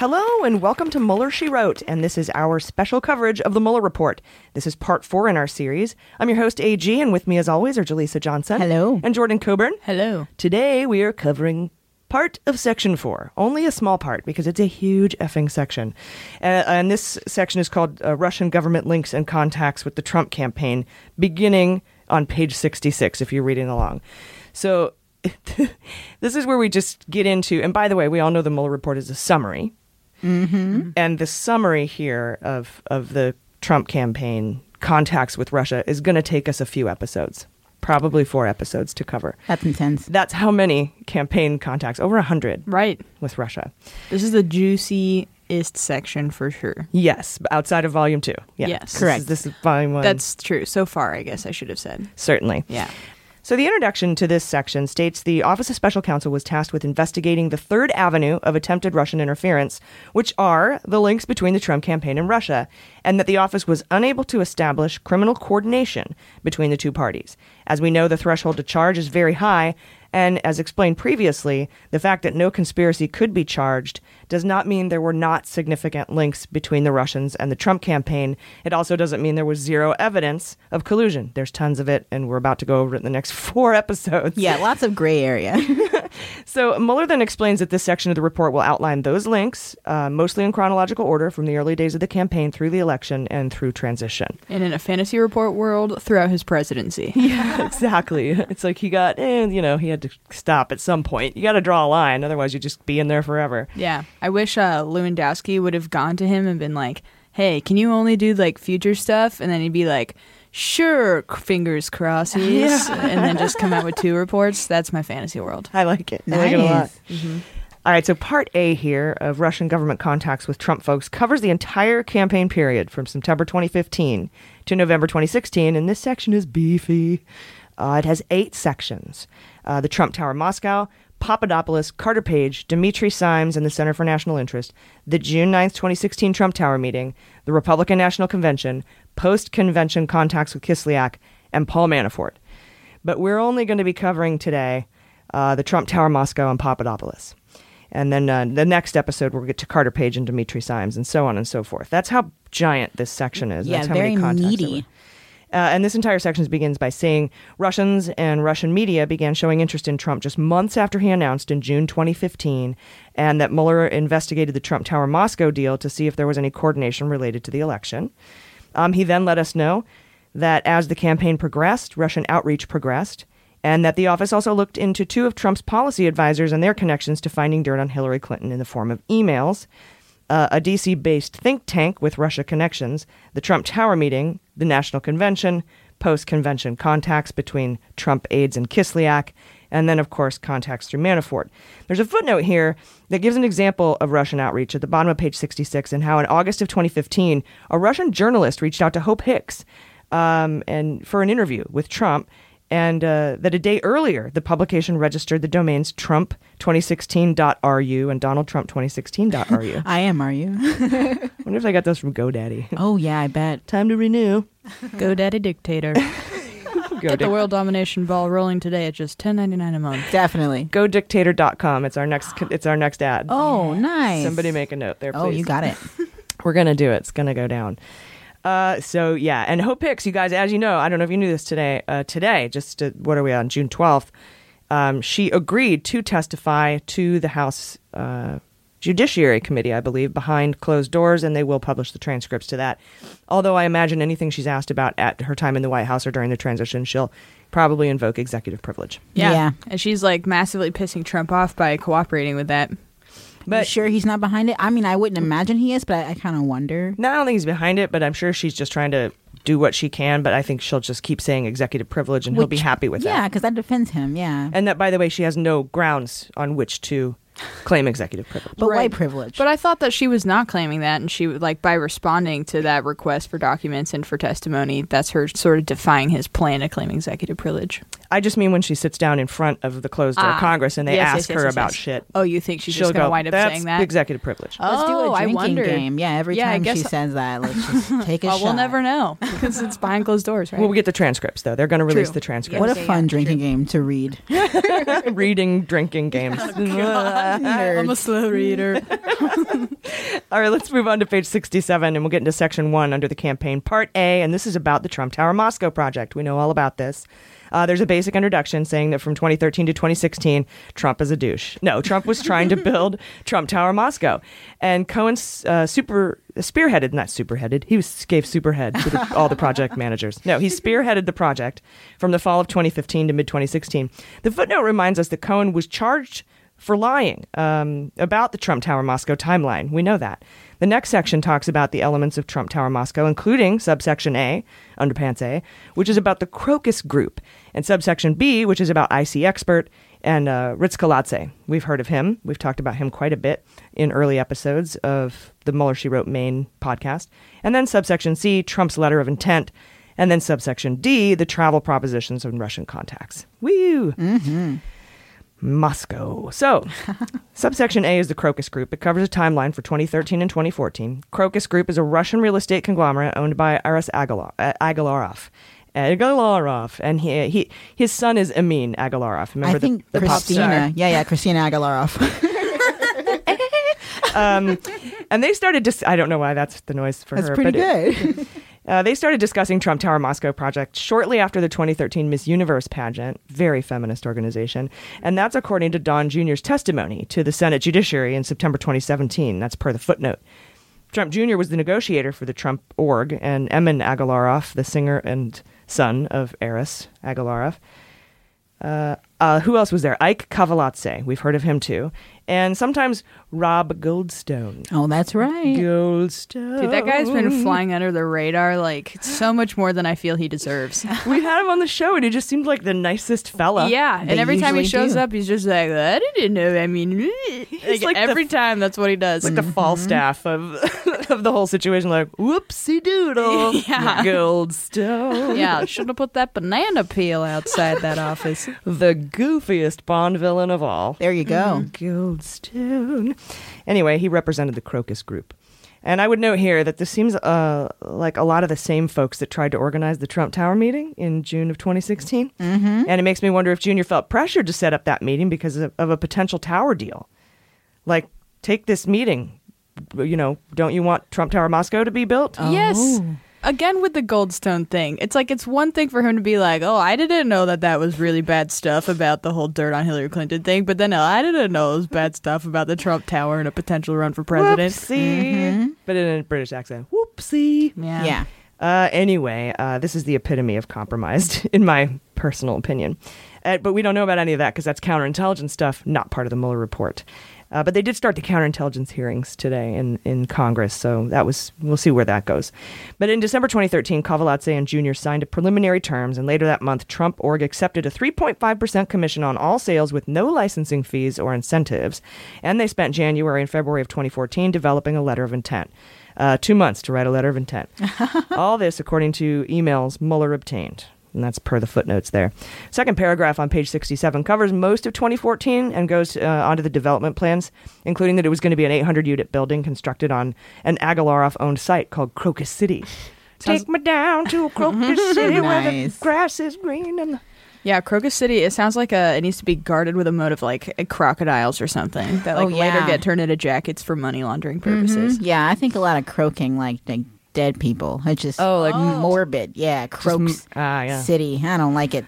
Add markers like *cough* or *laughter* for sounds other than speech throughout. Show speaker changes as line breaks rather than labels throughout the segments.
Hello and welcome to Mueller She Wrote, and this is our special coverage of the Mueller Report. This is part four in our series. I'm your host, AG, and with me, as always, are Jaleesa Johnson.
Hello.
And Jordan Coburn.
Hello.
Today, we are covering part of section four, only a small part because it's a huge effing section. Uh, and this section is called uh, Russian Government Links and Contacts with the Trump Campaign, beginning on page 66, if you're reading along. So, *laughs* this is where we just get into, and by the way, we all know the Mueller report is a summary.
Mm-hmm.
And the summary here of, of the Trump campaign contacts with Russia is going to take us a few episodes, probably four episodes to cover.
That's intense.
That's how many campaign contacts, over a hundred,
Right.
with Russia.
This is the juiciest section for sure.
Yes, outside of volume two. Yeah.
Yes.
This is-
Correct.
This is volume one.
That's true. So far, I guess I should have said.
certainly.
Yeah.
So, the introduction to this section states the Office of Special Counsel was tasked with investigating the third avenue of attempted Russian interference, which are the links between the Trump campaign and Russia, and that the office was unable to establish criminal coordination between the two parties. As we know, the threshold to charge is very high, and as explained previously, the fact that no conspiracy could be charged does not mean there were not significant links between the Russians and the Trump campaign. It also doesn't mean there was zero evidence of collusion. There's tons of it, and we're about to go over it in the next *laughs* four episodes.
Yeah, lots of gray area. *laughs* *laughs*
So Mueller then explains that this section of the report will outline those links, uh, mostly in chronological order from the early days of the campaign through the election and through transition.
and in a fantasy report world, throughout his presidency.
Yeah, exactly. It's like he got, eh, you know, he had to stop at some point. You got to draw a line, otherwise you just be in there forever.
Yeah. I wish uh, Lewandowski would have gone to him and been like, hey, can you only do like future stuff? And then he'd be like, sure, fingers crosses. *laughs*
Yeah.
and then just come out with two reports. That's my fantasy world.
I like it. I like it a lot.
Mm-hmm.
All right, so part A here of Russian government contacts with Trump folks covers the entire campaign period from September 2015 to November 2016, and this section is beefy. Uh, it has eight sections uh, the Trump Tower Moscow, Papadopoulos, Carter Page, Dimitri Simes, and the Center for National Interest, the June 9th, 2016 Trump Tower meeting, the Republican National Convention, post convention contacts with Kislyak, and Paul Manafort. But we're only going to be covering today uh, the Trump Tower Moscow and Papadopoulos. And then uh, the next episode, we'll get to Carter Page and Dimitri Simes and so on and so forth. That's how giant this section is.
Yeah,
That's how
very
many
meaty.
Uh, and this entire section begins by saying Russians and Russian media began showing interest in Trump just months after he announced in June 2015, and that Mueller investigated the Trump Tower Moscow deal to see if there was any coordination related to the election. Um, he then let us know that as the campaign progressed, Russian outreach progressed, and that the office also looked into two of Trump's policy advisors and their connections to finding dirt on Hillary Clinton in the form of emails. Uh, a DC based think tank with Russia connections, the Trump Tower meeting, the National Convention, post convention contacts between Trump aides and Kislyak, and then, of course, contacts through Manafort. There's a footnote here that gives an example of Russian outreach at the bottom of page 66 and how in August of 2015, a Russian journalist reached out to Hope Hicks um, and for an interview with Trump and uh, that a day earlier, the publication registered the domains Trump2016.ru and DonaldTrump2016.ru. *laughs*
I am, are you?
I *laughs* wonder if I got those from GoDaddy.
Oh, yeah, I bet.
Time to renew. *laughs*
GoDaddy dictator. Get the world domination ball rolling today at just ten ninety nine a month.
Definitely.
GoDictator.com. It's our next. It's our next ad.
Oh, nice.
Somebody make a note there. Please.
Oh, you got it.
We're gonna do it. It's gonna go down. Uh, so yeah, and Hope Hicks, you guys, as you know, I don't know if you knew this today. Uh, today, just to, what are we on June twelfth? Um, she agreed to testify to the House uh, Judiciary Committee, I believe, behind closed doors, and they will publish the transcripts to that. Although I imagine anything she's asked about at her time in the White House or during the transition, she'll probably invoke executive privilege.
Yeah.
Yeah.
And she's like massively pissing Trump off by cooperating with that.
But sure he's not behind it? I mean, I wouldn't mm. imagine he is, but I, I kind of wonder.
No, I don't think he's behind it, but I'm sure she's just trying to do what she can. But I think she'll just keep saying executive privilege, and he'll be happy with that.
Yeah, because that defends him. Yeah.
And that, by the way, she has no grounds on which to claim executive privilege.
But
Right.
white privilege.
But I thought that she was not claiming that, and she would like by responding to that request for documents and for testimony. That's her sort of defying his plan to claim executive privilege.
I just mean when she sits down in front of the closed door
Ah.
Congress and they
Yes,
ask
yes, yes,
her
yes,
about
yes.
shit.
Oh, you think she's
she'll
just gonna wind up
That's
saying that?
executive privilege.
Let's do
Oh,
a
I
drinking
wondered.
game. Yeah, every
Yeah,
time she
guess-
says that, let's just *laughs* take a
well,
shot.
we'll never know because it's behind closed doors, right?
Well, we get the transcripts though. They're going to release
True.
the transcripts.
What a fun drinking game to read. *laughs* *laughs*
Reading, drinking games.
I'm a slow reader.
All right, let's move on to page 67 and we'll get into section one under the campaign, part A. And this is about the Trump Tower Moscow project. We know all about this. Uh, there's a basic introduction saying that from 2013 to 2016, Trump is a douche. No, Trump was trying to *laughs* build Trump Tower Moscow. And Cohen uh, super spearheaded, not superheaded, he was, gave superhead to the, all the project *laughs* managers. No, he spearheaded the project from the fall of 2015 to mid 2016. The footnote reminds us that Cohen was charged for lying um, about the Trump Tower Moscow timeline. We know that. The next section talks about the elements of Trump Tower Moscow, including subsection A, underpants A, which is about the Crocus Group, and subsection B, which is about IC Expert and uh, Rtskhiladze. We've heard of him. We've talked about him quite a bit in early episodes of the Mueller She Wrote main podcast. And then subsection C, Trump's letter of intent. And then subsection D, the travel propositions and Russian contacts. Woo!
Mm-hmm.
Moscow. So, *laughs* subsection A is the Crocus Group. It covers a timeline for 2013 and 2014. Crocus Group is a Russian real estate conglomerate owned by Aras Agalar- uh, Agalarov. Agalarov, and he, he his son is Emin Agalarov. Remember
I think
the, the pop
Christina.
star?
Yeah, yeah, Christina Agalarov. *laughs*
um, and they started dis- I don't know why that's the noise for
That's
her.
pretty
but it-
good. *laughs*
Uh, they started discussing Trump Tower Moscow project shortly after the 2013 Miss Universe pageant, very feminist organization, and that's according to Don Jr.'s testimony to the Senate Judiciary in September 2017. That's per the footnote. Trump Jr. was the negotiator for the Trump org, and Emin Agalarov, the singer and son of Aras Agalarov. Uh, uh, who else was there? Ike Kaveladze. We've heard of him too. And sometimes Rob Goldstone.
Oh, that's right.
Goldstone.
Dude, that guy's been flying under the radar like so much more than I feel he deserves. *laughs*
we had him on the show, and he just seemed like the nicest fella.
Yeah, and every time he shows
do.
up, he's just like, I didn't know. I mean, *laughs* like,
like the-
every time, that's what he does.
Like the Falstaff of *laughs* of the whole situation. Like, whoopsie doodle, *laughs*
Yeah.
Goldstone. *laughs*
yeah, should have put that banana peel outside that office.
the goofiest Bond villain of all.
There you go.
Goldstone. Anyway, he represented the Crocus Group. And I would note here that this seems uh, like a lot of the same folks that tried to organize the Trump Tower meeting in June of 2016.
Mm-hmm.
And it makes me wonder if Junior felt pressured to set up that meeting because of, of a potential tower deal. Like, take this meeting. You know, don't you want Trump Tower Moscow to be built?
Yes. again with the Goldstone thing, it's like it's one thing for him to be like, "Oh, I didn't know that that was really bad stuff about the whole dirt on Hillary Clinton thing," but then "Oh, I didn't know it was bad stuff about the Trump Tower and a potential run for president.
Whoopsie. But in a British accent. Whoopsie.
Yeah.
Yeah.
Uh, anyway, uh, this is the epitome of compromised, *laughs* in my personal opinion. Uh, but we don't know about any of that because that's counterintelligence stuff, not part of the Mueller report. Uh, but they did start the counterintelligence hearings today in, in Congress, so that was we'll see where that goes. But in December 2013, Kaveladze and Jr. signed a preliminary terms, and later that month, Trump Org accepted a 3.5% commission on all sales with no licensing fees or incentives, and they spent January and February of 2014 developing a letter of intent. Uh, two months to write a letter of intent. *laughs* all this according to emails Mueller obtained. And that's per the footnotes there. Second paragraph on page 67 covers most of 2014 and goes uh, onto the development plans, including that it was going to be an 800 unit building constructed on an Agalarov owned site called Crocus City. Take me down to Crocus *laughs* City where the
Nice.
grass is green and the
Yeah, Crocus City. It sounds like a, it needs to be guarded with a moat of like uh, crocodiles or something that like
Oh,
later
yeah.
get turned into jackets for money laundering purposes.
Mhm. Yeah, I think a lot of croaking, like, like dead people. It's just
Oh, like-
morbid. Yeah, croaks
ah, yeah.
city. I don't like it.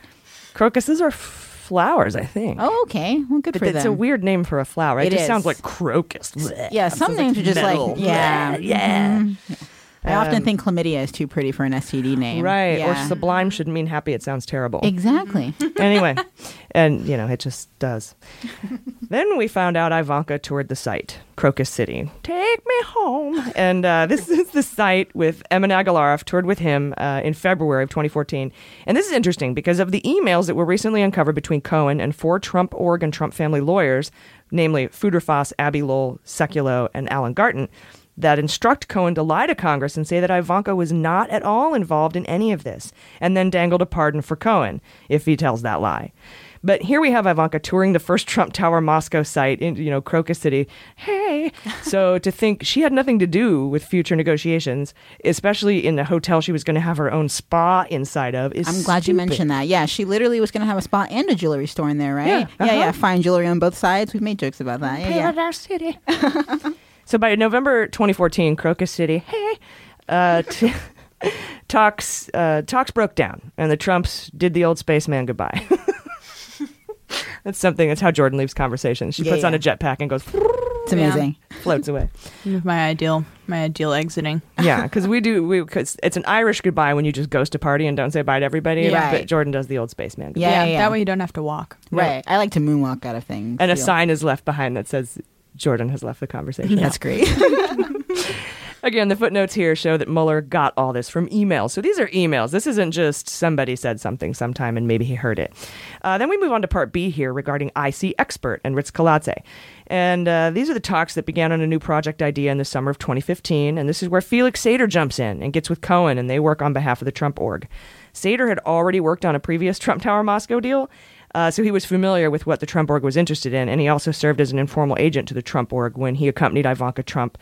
crocuses are flowers, I think.
Oh, okay. Well, good
but
for
it's a weird name for a flower. It,
It
just
is.
sounds like crocus.
yeah, some
sounds like
names are just
metal.
like yeah,
yeah.
mhm. I often
Um,
think chlamydia is too pretty for an STD name.
Right. Or sublime shouldn't mean happy. It sounds terrible.
Exactly. *laughs*
anyway, and you know, it just does. *laughs* then we found out Ivanka toured the site, Crocus City. Take me home. And uh, this *laughs* is the site with Emin Agalarov toured with him uh, in February of 2014. And this is interesting because of the emails that were recently uncovered between Cohen and four Trump org and Trump family lawyers, namely Futerfas, Abbe Lowell, Sekulow, and Alan Garten that instruct Cohen to lie to Congress and say that Ivanka was not at all involved in any of this, and then dangled a pardon for Cohen if he tells that lie. But here we have Ivanka touring the first Trump Tower Moscow site in, you know, Crocus City. Hey, *laughs* so to think she had nothing to do with future negotiations, especially in the hotel she was going to have her own spa inside of, is
I'm glad you mentioned that. Yeah, she literally was going to have a spa and a jewelry store in there, right?
Yeah,
yeah,
uh-huh.
yeah. Fine jewelry on both sides. We've made jokes about that. Yeah, yeah.
City. *laughs* *laughs* so by November 2014, Crocus City, hey, uh, *laughs* t- talks uh, talks broke down, and the Trumps did the old spaceman goodbye. *laughs* that's something. That's how Jordan leaves conversations. She
Yeah,
puts on a jetpack and goes.
It's amazing. *laughs*
Floats away.
My ideal, my ideal exiting.
Yeah, because we do. We because it's an Irish goodbye when you just ghost a party and don't say bye to everybody.
Yeah.
But Jordan does the old spaceman.
Yeah,
goodbye.
yeah, yeah.
That way you don't have to walk.
Right. I like to moonwalk out of things.
And a sign is left behind that says Jordan has left the conversation.
That's great. *laughs*
Again, the footnotes here show that Mueller got all this from emails. So these are emails. This isn't just somebody said something sometime and maybe he heard it. Uh, then we move on to part B here regarding IC Expert and Rtskhiladze. And uh, these are the talks that began on a new project idea in the summer of 2015. And this is where Felix Sater jumps in and gets with Cohen, and they work on behalf of the Trump org. Sater had already worked on a previous Trump Tower Moscow deal. Uh, so he was familiar with what the Trump org was interested in, and he also served as an informal agent to the Trump org when he accompanied Ivanka Trump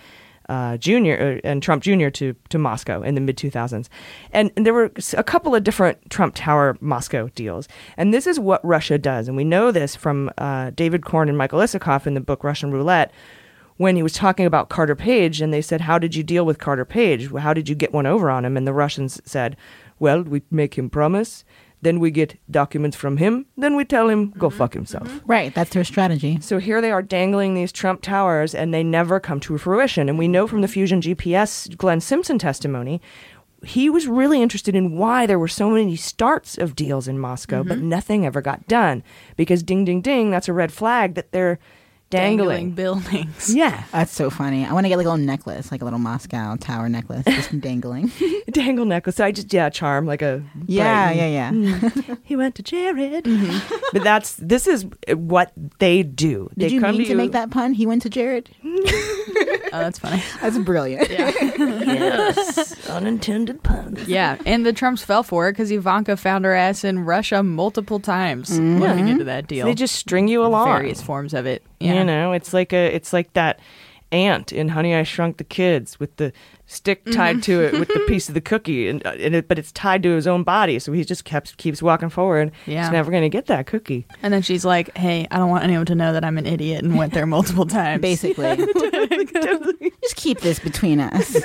uh, Jr. Uh, and Trump Jr. to to Moscow in the mid 2000s, and, and there were a couple of different Trump Tower Moscow deals, and this is what Russia does, and we know this from uh, David Corn and Michael Isikoff in the book Russian Roulette. When he was talking about Carter Page, and they said, "How did you deal with Carter Page? How did you get one over on him?" And the Russians said, "Well, we make him promise, then we get documents from him, then we tell him go mm-hmm. fuck himself." Mm-hmm.
right. That's their strategy.
So here they are dangling these Trump towers and they never come to fruition. And we know from the Fusion GPS Glenn Simpson testimony, he was really interested in why there were so many starts of deals in Moscow, but mm-hmm. nothing ever got done. Because ding, ding, ding, that's a red flag that they're dangling.
buildings. *laughs*
Yeah.
That's so funny. I want to get like a little necklace, like a little Moscow tower necklace, just dangling. *laughs*
Dangle necklace. So I just, yeah, charm, like a.
Yeah,
bright-
yeah, yeah.
Mm. *laughs* he went to Jared. But that's, this is what they do.
Did
they
you
come
mean to
you-
make that pun? He went to Jared.
Oh, that's funny.
That's brilliant. Yeah.
yes, unintended pun.
Yeah, and the Trumps fell for it because Ivanka found her ass in Russia multiple times
Mhm.
looking into that deal.
They just string you along.
Various forms of it. Yeah.
You know, it's like a it's like that ant in Honey I Shrunk the Kids with the stick tied to it with the piece of the *laughs* cookie, and, uh, and it, but it's tied to his own body, so he just kept keeps walking forward.
Yeah.
he's never going to get that cookie.
And then she's like, "Hey, I don't want anyone to know that I'm an idiot and went there multiple *laughs* times."
Basically. *laughs* Just keep this between us.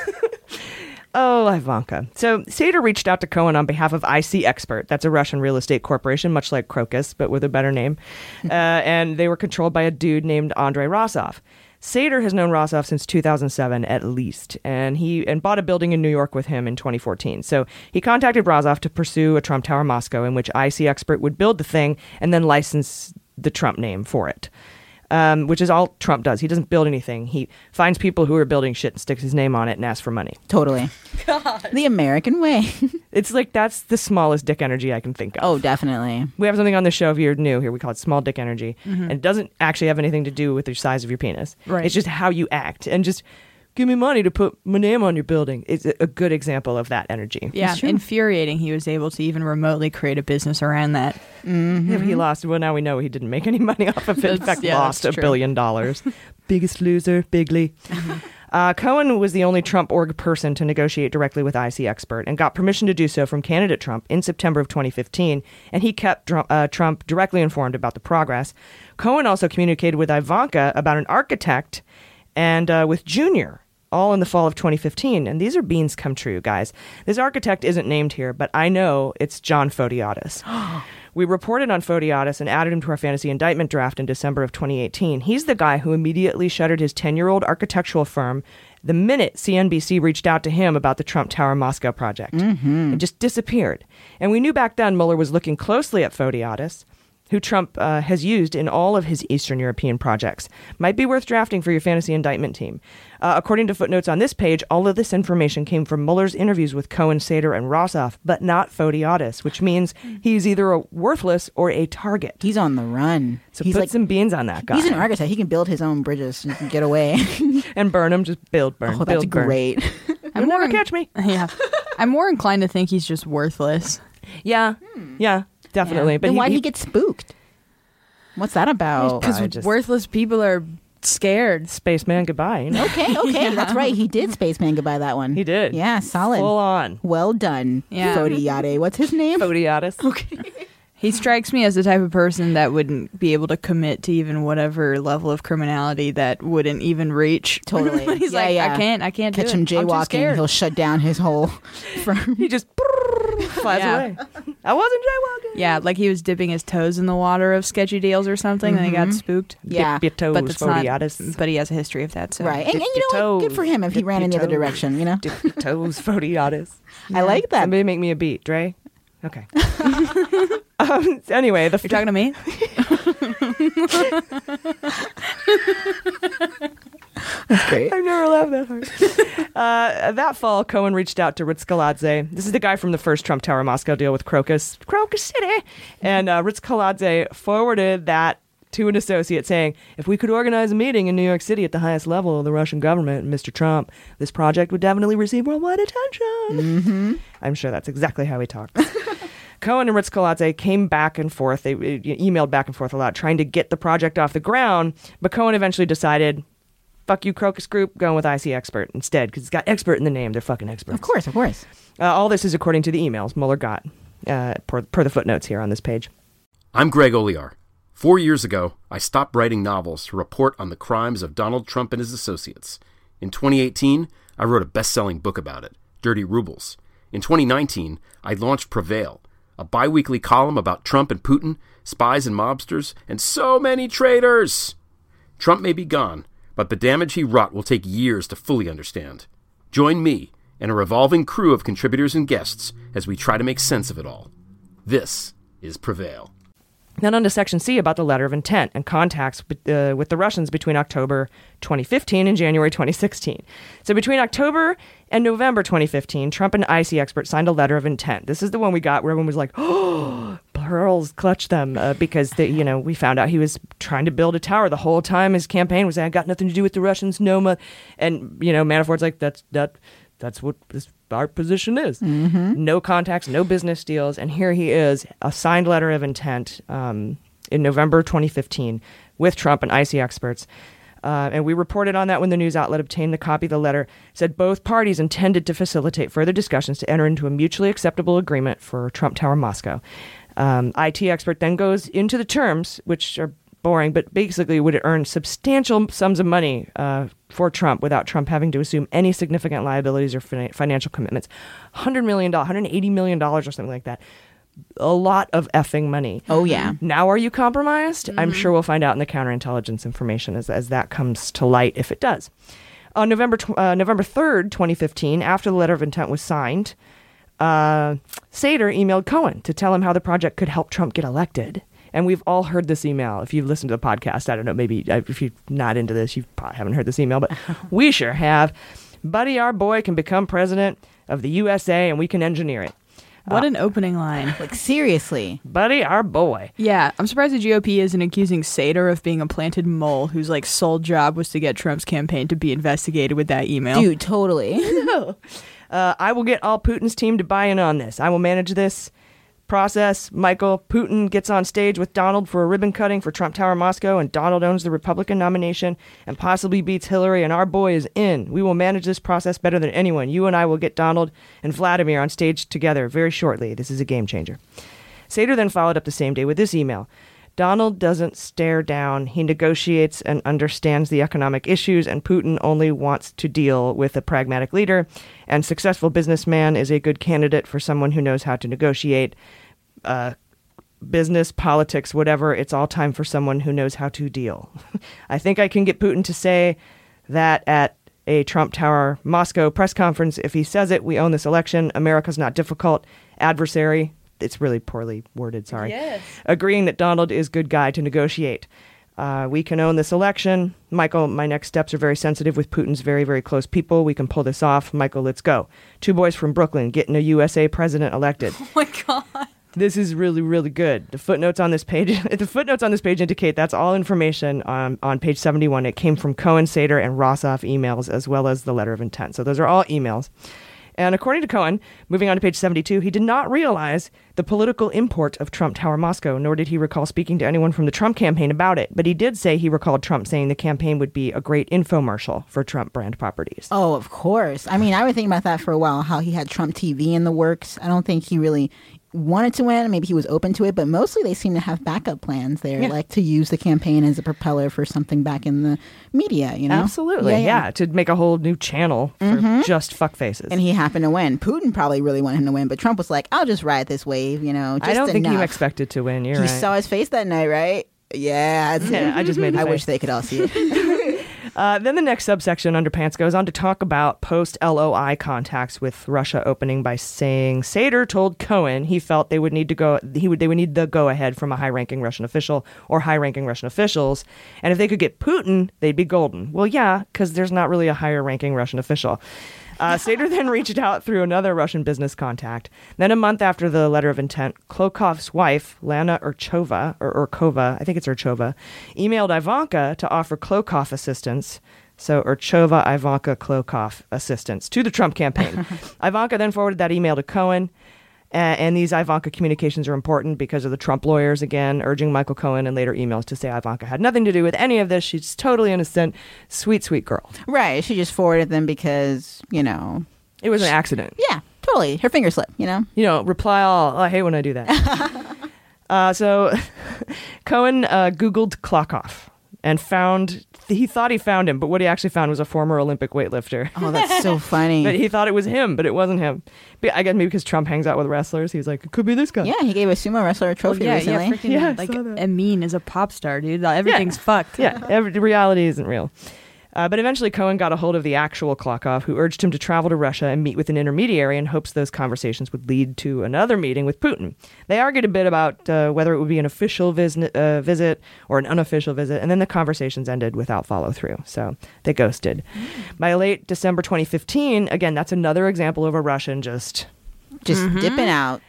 Oh, Ivanka. So Sater reached out to Cohen on behalf of IC Expert. That's a Russian real estate corporation, much like Crocus, but with a better name. *laughs* uh, and they were controlled by a dude named Andrei Rozov. Sater has known Rozov since 2007 at least, and he and bought a building in New York with him in 2014. So he contacted Rozov to pursue a Trump Tower Moscow in which IC Expert would build the thing and then license the Trump name for it um, which is all Trump does. He doesn't build anything. He finds people who are building shit and sticks his name on it and asks for money.
Totally. *laughs* The American way. *laughs*
It's like that's the smallest dick energy I can think of.
oh, definitely.
We have something on the show if you're new here. We call it small dick energy,
Mhm.
and it doesn't actually have anything to do with the size of your penis.
Right.
It's just how you act and just give me money to put my name on your building. is a a good example of that energy.
Yeah, infuriating. He was able to even remotely create a business around that.
But he lost. Well, now we know he didn't make any money off of it. In fact,
yeah,
lost a billion dollars. Biggest loser, bigly. Uh, Cohen was the only Trump org person to negotiate directly with IC Expert and got permission to do so from candidate Trump in September of 2015. And he kept Dr- uh, Trump directly informed about the progress. Cohen also communicated with Ivanka about an architect and uh, with Junior. All in the fall of 2015. And these are beans come true, guys. This architect isn't named here, but I know it's John Photiadis. *gasps* *gasps* We reported on Photiadis and added him to our fantasy indictment draft in December of 2018. He's the guy who immediately shuttered his 10 year old architectural firm the minute CNBC reached out to him about the Trump Tower Moscow project. It just disappeared. And we knew back then Mueller was looking closely at Photiadis, who Trump uh, has used in all of his Eastern European projects. Might be worth drafting for your fantasy indictment team. Uh, according to footnotes on this page, all of this information came from Mueller's interviews with Cohen, Sater, and Rozov, but not Photiadis, which means he's either a worthless or a target.
He's on the run.
So
He's
put
like-
some beans on that guy.
He's an architect. He can build his own bridges and get away. *laughs*
and burn them. Just build, burn,
Oh, that's
build, burn.
great. *laughs*
I'm
never catch me. *laughs*
Yeah, I'm more inclined to think he's just worthless.
Yeah, yeah, definitely. But
then
he,
why did
he-
he get spooked? What's that about?
Because worthless people are scared.
Spaceman, goodbye. You know?
Okay, *laughs* okay,
Yeah.
that's right. He did Spaceman goodbye that one.
He did.
Yeah, solid.
Full on.
Well done.
Yeah.
Fodiade. What's his name?
Photiadis. *laughs*
Okay.
He strikes me as the type of person that wouldn't be able to commit to even whatever level of criminality that wouldn't even reach. *laughs*
Totally.
He's
Yeah,
like,
yeah.
I can't, I can't
Catch
do
him
it. I'm too
jaywalking.
scared.
He'll shut down his whole firm.
he just *laughs* flies
Yeah.
away. I wasn't jaywalking.
Yeah, like he was dipping his toes in the water of sketchy deals or something, and he got
Mhm.
spooked.
Yeah.
Dip your toes,
but that's not. But he has a history of that. So
Right. And, and you
your
know what? Good for him if he
Dip
ran
your
in the other
toes.
direction, you know?
Dip your toes, Photiadis. *laughs*
I like that.
Somebody make me a beat, Dre. Okay. *laughs* um, anyway, the
You're talking to me?
That's great.
I've never laughed that hard. *laughs* uh, that fall, Cohen reached out to Rtskhiladze. This is the guy from the first Trump Tower Moscow deal with Crocus, Crocus City. And uh, Rtskhiladze forwarded that to an associate saying, if we could organize a meeting in New York City at the highest level of the Russian government and Mr. Trump, this project would definitely receive worldwide attention.
Mm-hmm.
I'm sure that's exactly how he talked. *laughs* Cohen and Rtskhiladze came back and forth. They e- emailed back and forth a lot, trying to get the project off the ground. But Cohen eventually decided, "Fuck you, Crocus Group, going with IC Expert instead, because it's got expert in the name. They're fucking experts."
Of course, of course.
Uh, all this is according to the emails Mueller got, uh, per, per the footnotes here on this page.
I'm Greg Olear. Four years ago, I stopped writing novels to report on the crimes of Donald Trump and his associates. In 2018, I wrote a best selling book about it, Dirty Rubles. In 2019, I launched Prevail, a bi weekly column about Trump and Putin, spies and mobsters, and so many traitors. Trump may be gone, but the damage he wrought will take years to fully understand. Join me and a revolving crew of contributors and guests as we try to make sense of it all. This is Prevail.
Then on to Section C about the letter of intent and contacts uh, with the Russians between October 2015 and January 2016. So between October and November 2015, Trump and IC experts signed a letter of intent. This is the one we got where everyone was like, *gasps* "Oh, pearls clutch them," uh, because they, you know we found out he was trying to build a tower the whole time. His campaign was, "I got nothing to do with the Russians, Noma," and you know Manafort's like, "That's that." That's what this, our position is. No contacts, no business deals, and here he is, a signed letter of intent um, in November 2015 with Trump and IC experts. Uh, and we reported on that when the news outlet obtained the copy of the letter. Said both parties intended to facilitate further discussions to enter into a mutually acceptable agreement for Trump Tower Moscow. Um, IT expert then goes into the terms, which are boring, but basically would earn substantial sums of money uh, for Trump without Trump having to assume any significant liabilities or fin- financial commitments. $100 million, $180 million or something like that. A lot of effing money.
Oh, yeah.
Now, are you compromised? I'm sure we'll find out in the counterintelligence information as, as that comes to light, if it does. On November, tw- uh, November 3rd, 2015, after the letter of intent was signed, uh, Sater emailed Cohen to tell him how the project could help Trump get elected. And we've all heard this email. If you've listened to the podcast, I don't know, maybe uh, if you're not into this, you probably haven't heard this email, but *laughs* we sure have. Buddy, our boy can become president of the USA and we can engineer it.
What an opening line. *laughs*
Like seriously.
Buddy, our boy.
Yeah, I'm surprised the GOP isn't accusing Sater of being a planted mole whose like sole job was to get Trump's campaign to be investigated with that email.
Dude, totally. *laughs*
Uh, I will get all Putin's team to buy in on this. I will manage this process. Michael Putin gets on stage with Donald for a ribbon cutting for Trump Tower Moscow, and Donald owns the Republican nomination and possibly beats Hillary, and our boy is in. We will manage this process better than anyone. You and I will get Donald and Vladimir on stage together very shortly. This is a game changer. Sater then followed up the same day with this email. Donald doesn't stare down. He negotiates and understands the economic issues, and Putin only wants to deal with a pragmatic leader. And successful businessman is a good candidate for someone who knows how to negotiate. Uh, business, politics, whatever, it's all time for someone who knows how to deal. *laughs* I think I can get Putin to say that at a Trump Tower Moscow press conference. If he says it, we own this election. America's not difficult adversary. It's really poorly worded, sorry.
Yes.
Agreeing that Donald is good guy to negotiate. Uh, we can own this election. Michael, my next steps are very sensitive with Putin's very, very close people. We can pull this off. Michael, let's go. Two boys from Brooklyn getting a USA president elected. *laughs*
Oh my god.
This is really, really good. The footnotes on this page, *laughs* the footnotes on this page indicate that's all information on, on page 71. It came from Cohen, Sater, and Rozov emails, as well as the letter of intent. So those are all emails. And according to Cohen, moving on to page 72, he did not realize the political import of Trump Tower Moscow, nor did he recall speaking to anyone from the Trump campaign about it. But he did say he recalled Trump saying the campaign would be a great infomercial for Trump brand properties.
Oh, of course. I mean, I was thinking about that for a while, how he had Trump TV in the works. I don't think he really wanted to win. Maybe he was open to it, but mostly they seem to have backup plans there,
Yeah.
like to use the campaign as a propeller for something back in the media, you know?
Absolutely. Yeah, to make a whole new channel for
Mhm.
just fuckfaces.
And he happened to win. Putin probably really wanted him to win, but Trump was like, I'll just ride this wave, you know? Just
I don't think
you
expected to win. You're
he
right.
saw his face that night, right? Yeah,
Yeah. I just made *laughs*
I wish they could all see it. *laughs*
Uh, then the next subsection, Underpants, goes on to talk about post LOI contacts with Russia opening by saying Sater told Cohen he felt they would need to go he would they would need the go ahead from a high ranking Russian official or high ranking Russian officials, and if they could get Putin, they'd be golden. Well, yeah, because there's not really a higher ranking Russian official. Uh, Sater then reached out through another Russian business contact. Then, a month after the letter of intent, Klokov's wife, Lana Urchova, or Urkova, I think it's Urchova, emailed Ivanka to offer Klokov assistance. So, Urchova, Ivanka, Klokov assistance to the Trump campaign. *laughs* Ivanka then forwarded that email to Cohen. And these Ivanka communications are important because of the Trump lawyers, again, urging Michael Cohen and later emails to say Ivanka had nothing to do with any of this. She's totally innocent. Sweet, sweet girl.
right. She just forwarded them because, you know.
It was an accident.
Yeah, totally. Her finger slip, you know?
you know, reply all. I hate when I do that. *laughs* uh, so *laughs* Cohen uh, Googled Klokov and found, he thought he found him, but what he actually found was a former Olympic weightlifter.
Oh, that's so *laughs* funny.
but he thought it was him, but it wasn't him. But I guess maybe because Trump hangs out with wrestlers, he was like, it could be this guy.
Yeah, he gave a sumo wrestler a trophy oh,
yeah,
recently. *laughs*
yeah, freaking
Yeah,
like
saw that.
Emin is a pop star, dude. Everything's fucked.
Yeah, every, reality isn't real. Uh, but eventually, Cohen got a hold of the actual Klokov, who urged him to travel to Russia and meet with an intermediary in hopes those conversations would lead to another meeting with Putin. They argued a bit about uh, whether it would be an official vis- uh, visit or an unofficial visit, and then the conversations ended without follow through. So they ghosted. By late December 2015, again, that's another example of a Russian just
Just
Mm-hmm.
dipping out.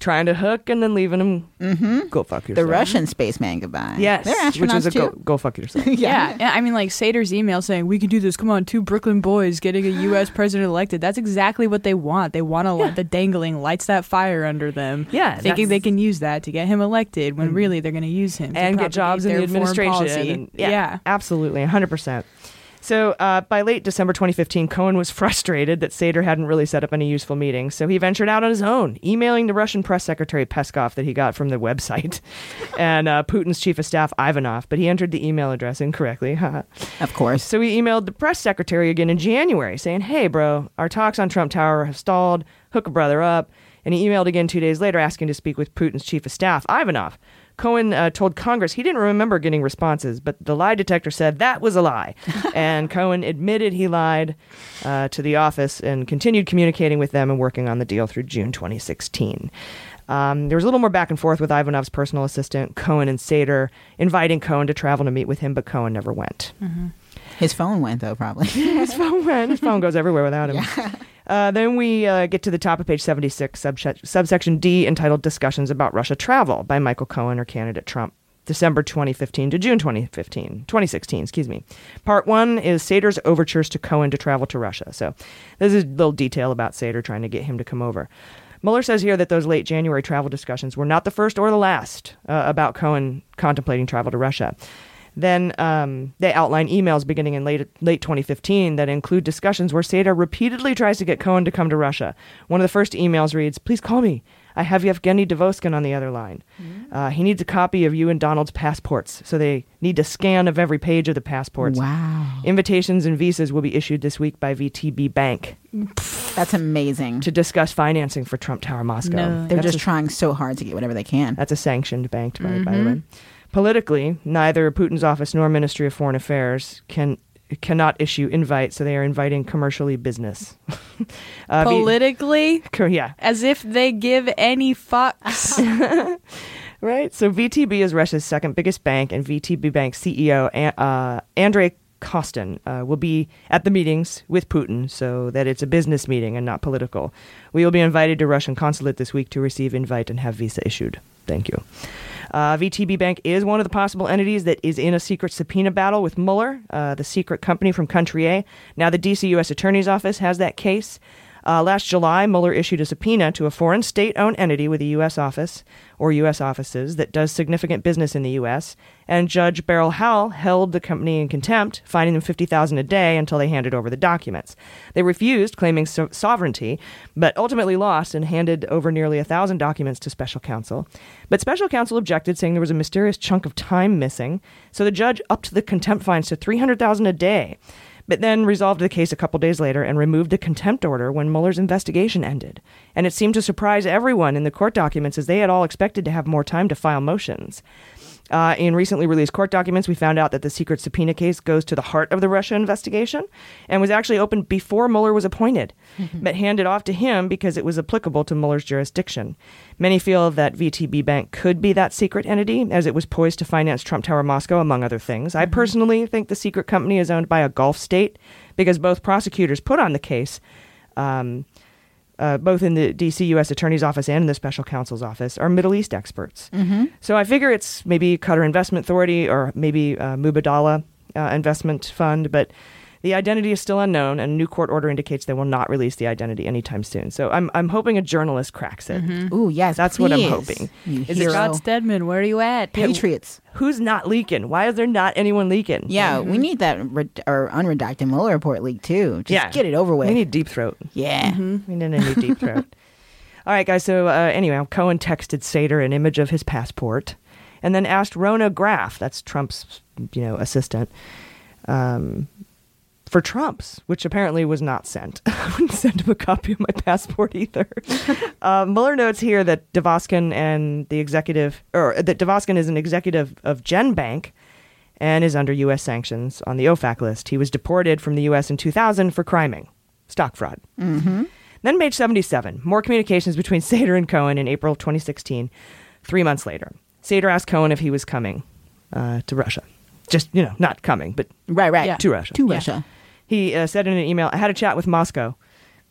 Trying to hook and then leaving him
Mm-hmm.
go fuck yourself. The.
Russian spaceman goodbye.
Yes,
They're astronauts
which is a
too.
go, go fuck yourself. *laughs*
Yeah. yeah, I mean, like Sater's email saying we can do this. Come on, two Brooklyn boys getting a U.S. *gasps* president elected. That's exactly what they want. They want to let the dangling lights that fire under them.
Yeah,
thinking
that's-
they can use that to get him elected when really they're going to use him to
and get jobs in the administration.
policy.
and-
yeah.
absolutely, 100%. So uh, by late December 2015, Cohen was *laughs* frustrated that Sater hadn't really set up any useful meetings, so he ventured out on his own, emailing the Russian press secretary Peskov that he got from the *laughs* website, and uh, Putin's chief of staff Ivanov. But he entered the email address incorrectly. *laughs*
of course.
So he emailed the press secretary again in January, saying, "Hey, bro, our talks on Trump Tower have stalled. Hook a brother up." And he emailed again two days later, asking to speak with Putin's chief of staff Ivanov. Cohen uh, told Congress he didn't remember getting responses, but the lie detector said that was a lie. *laughs* and Cohen admitted he lied uh, to the office and continued communicating with them and working on the deal through June 2016. Um, there was a little more back and forth with Ivanov's personal assistant, Cohen and Sater, inviting Cohen to travel to meet with him, but Cohen never went.
Mm-hmm. His phone went, though, probably. *laughs*
His phone went. His phone goes everywhere without him.
Yeah.
Uh, then we uh, get to the top of page 76, subse- subsection D, entitled Discussions About Russia Travel by Michael Cohen or candidate Trump. December 2015 to June 2015, 2016, excuse me. Part one is Sater's overtures to Cohen to travel to Russia. So this is a little detail about Sater trying to get him to come over. Mueller says here that those late January travel discussions were not the first or the last uh, about Cohen contemplating travel to Russia. Then um, they outline emails beginning in late late 2015 that include discussions where Sater repeatedly tries to get Cohen to come to Russia. One of the first emails reads, "Please call me. I have Yevgeny Devoskin on the other line. Uh, he needs a copy of you and Donald's passports, so they need a scan of every page of the passports.
Wow.
Invitations and visas will be issued this week by VTB Bank
That's amazing.
to discuss financing for Trump Tower Moscow.
No. They're
That's
just
a-
trying so hard to get whatever they can.
that's a sanctioned bank, by, by the
Mhm.
way. Politically, neither Putin's office nor Ministry of Foreign Affairs can cannot issue invites, so they are inviting commercially business. *laughs* uh,
Politically,
yeah,
as if they give any fucks. *laughs*
right. So VTB is Russia's second biggest bank, and VTB Bank CEO uh, Andrei Kostin uh, will be at the meetings with Putin, so that it's a business meeting and not political. We will be invited to Russian consulate this week to receive invite and have visa issued. Thank you. Uh, VTB Bank is one of the possible entities that is in a secret subpoena battle with Mueller, uh, the secret company from Country A. Now, the DC U.S. Attorney's Office has that case. Uh, last July, Mueller issued a subpoena to a foreign state owned entity with a U.S. office or U.S. offices that does significant business in the U.S., and Judge Beryl Howell held the company in contempt, fining them 50,000 a day until they handed over the documents. They refused, claiming so- sovereignty, but ultimately lost and handed over nearly 1,000 documents to special counsel. But special counsel objected, saying there was a mysterious chunk of time missing, so the judge upped the contempt fines to 300,000 a day but then resolved the case a couple days later and removed the contempt order when Mueller's investigation ended. And it seemed to surprise everyone in the court documents as they had all expected to have more time to file motions. Uh, in recently released court documents, we found out that the secret subpoena case goes to the heart of the Russia investigation and was actually opened before Mueller was appointed, *laughs* but handed off to him because it was applicable to Mueller's jurisdiction. Many feel that VTB Bank could be that secret entity, as it was poised to finance Trump Tower Moscow, among other things. I personally think the secret company is owned by a Gulf state because both prosecutors put on the case. Um, uh, both in the DC U.S. Attorney's Office and in the Special Counsel's Office, are Middle East experts.
Mhm.
So I figure it's maybe Qatar Investment Authority or maybe uh, Mubadala uh, Investment Fund, but the identity is still unknown, and a new court order indicates they will not release the identity anytime soon. So I'm, I'm hoping a journalist cracks it.
Ooh, yes.
That's what I'm hoping.
You
Is it.
Scott Stedman, where are you at?
Patriots.
Who's not leaking? Why is there not anyone leaking?
Yeah, we need that red- or unredacted Mueller report leak too. Just
Yeah.
get it over with.
We need deep throat.
yeah.
We need a new deep throat. *laughs* All right, guys. So uh, anyway, Cohen texted Sater an image of his passport, and then asked Rona Graff, that's Trump's, you know, assistant, um, for Trump's, which apparently was not sent. *laughs* I wouldn't send him a copy of my passport either. *laughs* uh, Mueller notes here that Devoskin and the executive, or that Devoskin is an executive of GenBank and is under U.S. sanctions on the OFAC list. He was deported from the U.S. in 2000 for criming, stock fraud.
Mm-hmm.
Then page 77, more communications between *laughs* Sater and Cohen in April 2016, three months later. Sater asked Cohen if he was coming uh, to Russia. Just, you know, not coming, but
Right, right.
to Russia.
To
Yeah.
Russia.
He uh, said in an email, I had a chat with Moscow,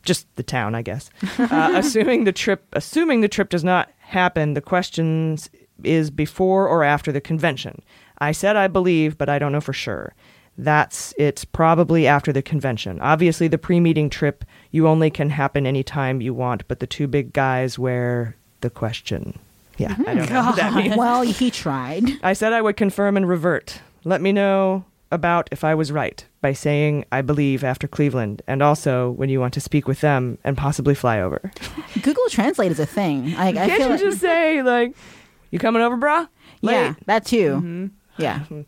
just the town, I guess. *laughs* Uh, assuming the trip, assuming the trip does not happen, the question is before or after the convention. I said I believe, but I don't know for sure. That's it's probably after the convention. Obviously, the pre-meeting trip you only can happen anytime you want, but the two big guys wear the question. Yeah, I don't know what that means.
Well, he tried.
I said I would confirm and revert. Let me know about if I was right by saying I believe after Cleveland, and also when you want to speak with them and possibly fly over. *laughs*
Google Translate is a thing. I, I
Can't
feel
you
like,
just say like, "You coming over, brah?"
yeah, that too.
Mm-hmm.
Yeah, *laughs*
All